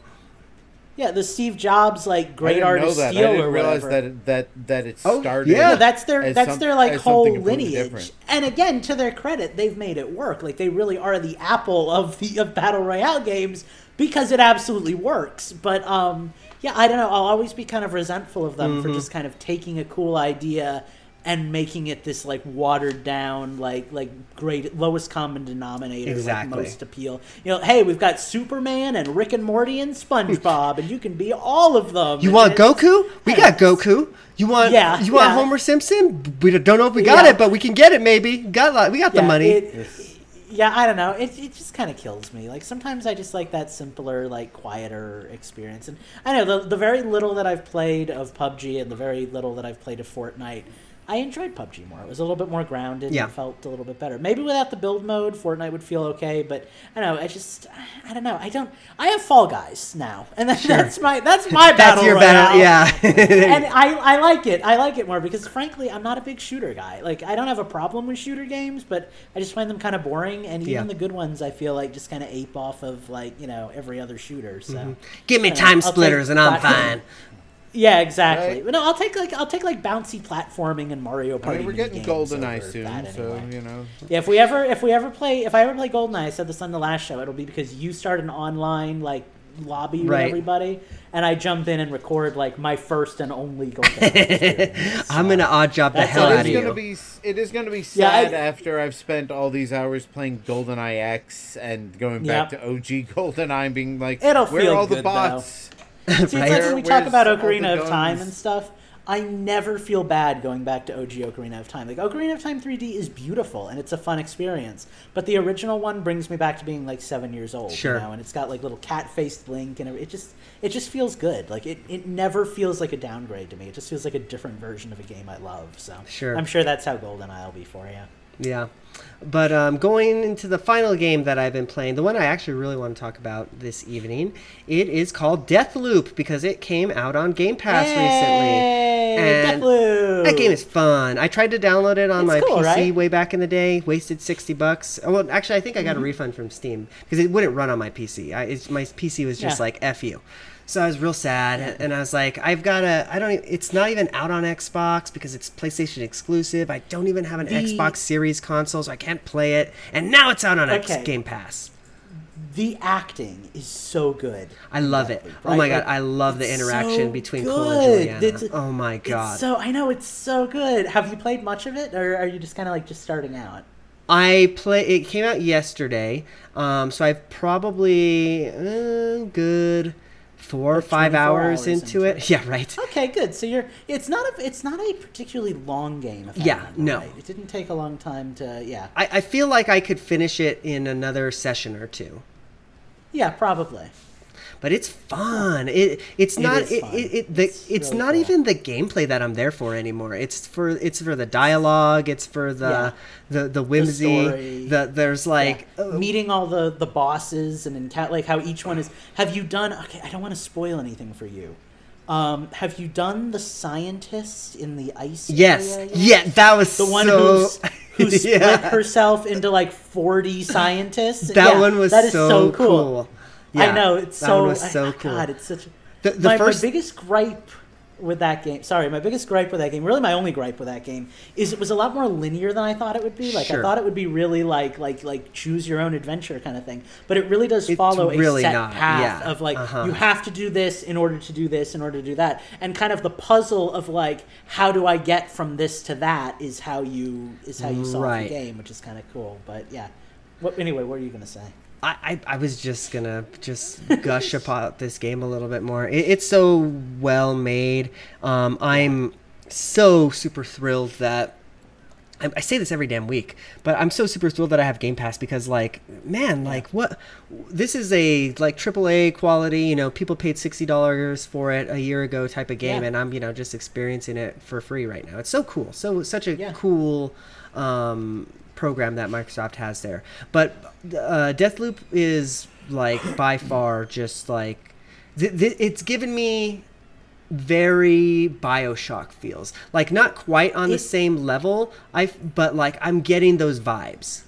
Yeah, the Steve Jobs like great didn't art know that. I didn't realize that it- that that it Oh, started. yeah. Yeah, that's their that's some- their like whole lineage. different. And again, to their credit, they've made it work. Like they really are the Apple of the of battle royale games because it absolutely works. But um, yeah, I don't know. I'll always be kind of resentful of them Mm-hmm. for just kind of taking a cool idea and making it this like watered down like like great lowest common denominator Exactly. like most appeal you know hey we've got superman and rick and morty and spongebob and you can be all of them You want Goku? We Hey, got Goku. You want Yeah, you want yeah. Homer Simpson? We don't know if we got Yeah. it, but we can get it maybe. Got lot- we got the money. it- yeah, I don't know. It, it just kind of kills me. Like sometimes I just like that simpler, like quieter experience. And I know the the very little that I've played of PUBG and the very little that I've played of Fortnite, I enjoyed PUBG more. It was a little bit more grounded. Yeah. and felt a little bit better. Maybe without the build mode, Fortnite would feel okay. But I don't know. I just I don't know. I don't. I have Fall Guys now, and that, <laughs> that's my that's my That's battle your royale battle. Yeah. <laughs> and <laughs> I, I like it. I like it more because frankly, I'm not a big shooter guy. Like I don't have a problem with shooter games, but I just find them kind of boring. And even Yeah. the good ones, I feel like just kind of ape off of like you know every other shooter. So mm-hmm. Give me don't know, TimeSplitters and I'm fine. Yeah, exactly. Right. But no, I'll take like I'll take like bouncy platforming and Mario I Party. mean, we're getting minigames GoldenEye soon, that so you know. Yeah, if we ever if we ever play if I ever play GoldenEye, I said this on the last show, it'll be because you start an online like lobby with everybody, and I jump in and record like my first and only GoldenEye. <laughs> experience. I'm gonna odd job the hell out of gonna you. be it is gonna be Yeah, I- sad after I've spent all these hours playing GoldenEye X and going back Yep. to OG GoldenEye and being like, It'll where feel are all the bots? though. <laughs> See, it's like when we talk about Ocarina of Time and stuff. I never feel bad going back to OG Ocarina of Time. Like Ocarina of Time 3D is beautiful and it's a fun experience, but the original one brings me back to being like seven years old. Sure. You know, and it's got like little cat faced Link, and it just it just feels good. Like it, it never feels like a downgrade to me. It just feels like a different version of a game I love. So Sure. I'm sure that's how GoldenEye will be for you. Yeah. But um, going into the final game that I've been playing, the one I actually really want to talk about this evening, it is called Deathloop because it came out on Game Pass Hey, recently. And Deathloop! That game is fun. I tried to download it on It's my cool, PC right? way back in the day. Wasted sixty bucks. Oh, well, actually, I think I got a refund from Steam because it wouldn't run on my PC. I, it's, my PC was just Yeah. like "f you." So I was real sad, and I was like, "I've got a, I don't. It's not even out on Xbox because it's PlayStation exclusive. I don't even have an The- Xbox Series console, so I can't play it. And now it's out on X Game Pass. the acting is so good. I love it. Deathloop, Oh my god, I love the interaction so between Colt and. Julianna. It's- oh my it's god. so I know it's so good. Have you played much of it, or are you just kind of like just starting out? I play. It came out yesterday, um, so I've probably uh, good four or five 24 hours, hours into, into it. it. Yeah, right. Okay, good. So you're. It's not a. It's not a particularly long game. If Yeah, no. right. It didn't take a long time to. Yeah. I, I feel like I could finish it in another session or two. Yeah, probably. But it's fun. It it's not is it, it, it the, It's it's really not cool. even the gameplay that I'm there for anymore. It's for it's for the dialogue. It's for the Yeah. the, the whimsy. story. The, there's like Yeah. uh, meeting all the the bosses and encounter like how each one is. Have you done? Okay, I don't want to spoil anything for you. Um, have you done the scientist in the ice? yes yeah that was The one so, who's, <laughs> who split Yeah. herself into like forty scientists. That Yeah, one was that is so cool. I Yeah, know it's so. so I- cool. God, it's such. The- the my, first- my biggest gripe with that game. Sorry, my biggest gripe with that game. Really, my only gripe with that game is it was a lot more linear than I thought it would be. Like I thought it would be really like like like choose your own adventure kind of thing. But it really does It's follow a set not, path yeah. of like Uh-huh. you have to do this in order to do this in order to do that, and kind of the puzzle of like how do I get from this to that is how you is how you solve Right. the game, which is kind of cool. But yeah. What, anyway, what are you gonna say? I, I, I was just gonna just <laughs> gush about this game a little bit more. It, it's so well made. Um, I'm so super thrilled that I, I say this every damn week, but I'm so super thrilled that I have Game Pass because, like, man, like what? This is a like AAA quality. You know, people paid sixty dollars for it a year ago type of game, Yeah. and I'm you know just experiencing it for free right now. It's so cool. So such a Yeah. cool um, program that Microsoft has there. But uh, Deathloop is like by far just like th- th- it's given me very Bioshock feels. Like not quite on the same level. I but like I'm getting those vibes.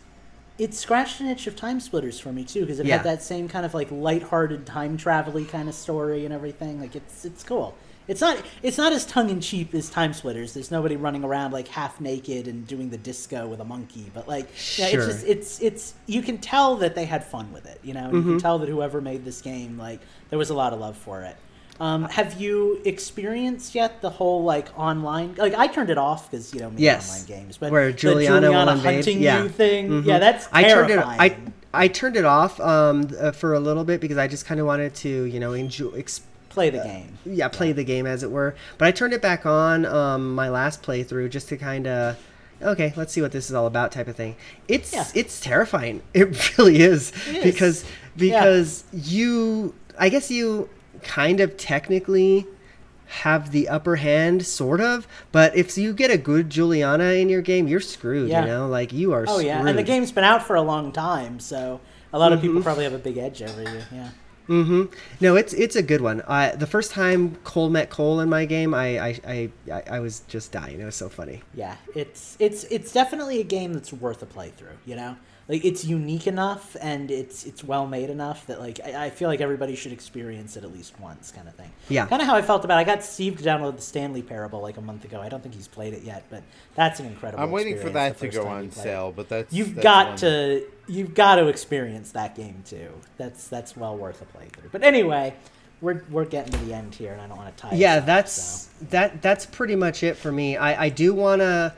it scratched an itch of TimeSplitters for me too because it Yeah. had that same kind of like lighthearted time travel kind of story and everything like it's it's cool it's not it's not as tongue-in-cheek as TimeSplitters there's nobody running around like half naked and doing the disco with a monkey but like yeah Sure. it's just it's it's you can tell that they had fun with it you know you Mm-hmm. can tell that whoever made this game like there was a lot of love for it um, have you experienced yet the whole like online? Like I turned it off because you know me Yes. online games, but Where Julianna invade. hunting Yeah. you thing, Mhm. yeah, that's I turned it. I I turned it off um uh, for a little bit because I just kind of wanted to, you know, enjoy ex- play the game. yeah, play the game as it were. But I turned it back on um, my last playthrough just to kind of okay, let's see what this is all about type of thing. It's Yeah. it's terrifying. <laughs> It really is It is. because Yeah. because you I guess you kind of technically have the upper hand sort of, but if you get a good Julianna in your game, you're screwed, Yeah. you know? Like you are Oh screwed. yeah, and the game's been out for a long time, so a lot of people probably have a big edge over you. Yeah. Mm-hmm. No, it's it's a good one. I the first time Colt met Colt in my game, I, I, I I was just dying. It was so funny. Yeah, it's it's it's definitely a game that's worth a playthrough. You know, like it's unique enough and it's it's well made enough that like I, I feel like everybody should experience it at least once, kind of thing. Yeah. kind of how I felt about. it. I got Steve to download the Stanley Parable like a month ago. I don't think he's played it yet, but that's an incredible. I'm waiting for that to go on you it. sale, but that's You've that's got one- to you've got to experience that game too. That's that's well worth a playthrough. But anyway, we're we're getting to the end here, and I don't want to tie. yeah up, that's so. that that's pretty much it for me i, I do want to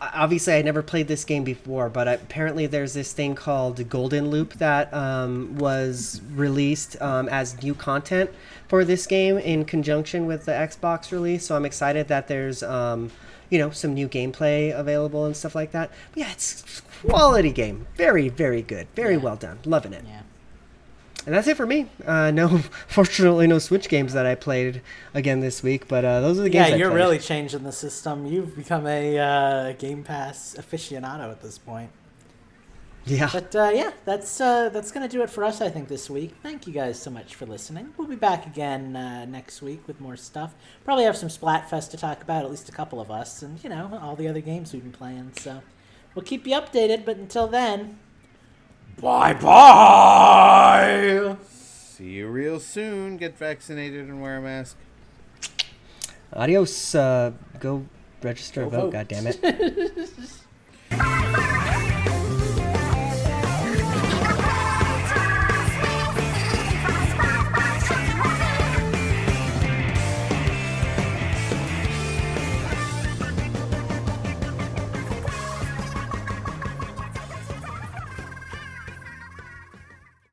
obviously i never played this game before but apparently there's this thing called golden loop that um, was released um, as new content for this game in conjunction with the xbox release so i'm excited that there's um, you know some new gameplay available and stuff like that but yeah it's quality game very very good very Yeah. well done loving it Yeah. And that's it for me. Uh, no, <laughs> fortunately, no Switch games that I played again this week. But uh, those are the games. Yeah, I you're played. really changing the system. You've become a uh, Game Pass aficionado at this point. yeah. But uh, yeah, that's uh, that's gonna do it for us. I think this week. Thank you guys so much for listening. We'll be back again uh, next week with more stuff. Probably have some Splatfest to talk about, at least a couple of us, and you know all the other games we've been playing. So we'll keep you updated. But until then, Bye bye. See you real soon. Get vaccinated and wear a mask. Adios. Uh, go register go a vote. vote. God damn it. <laughs>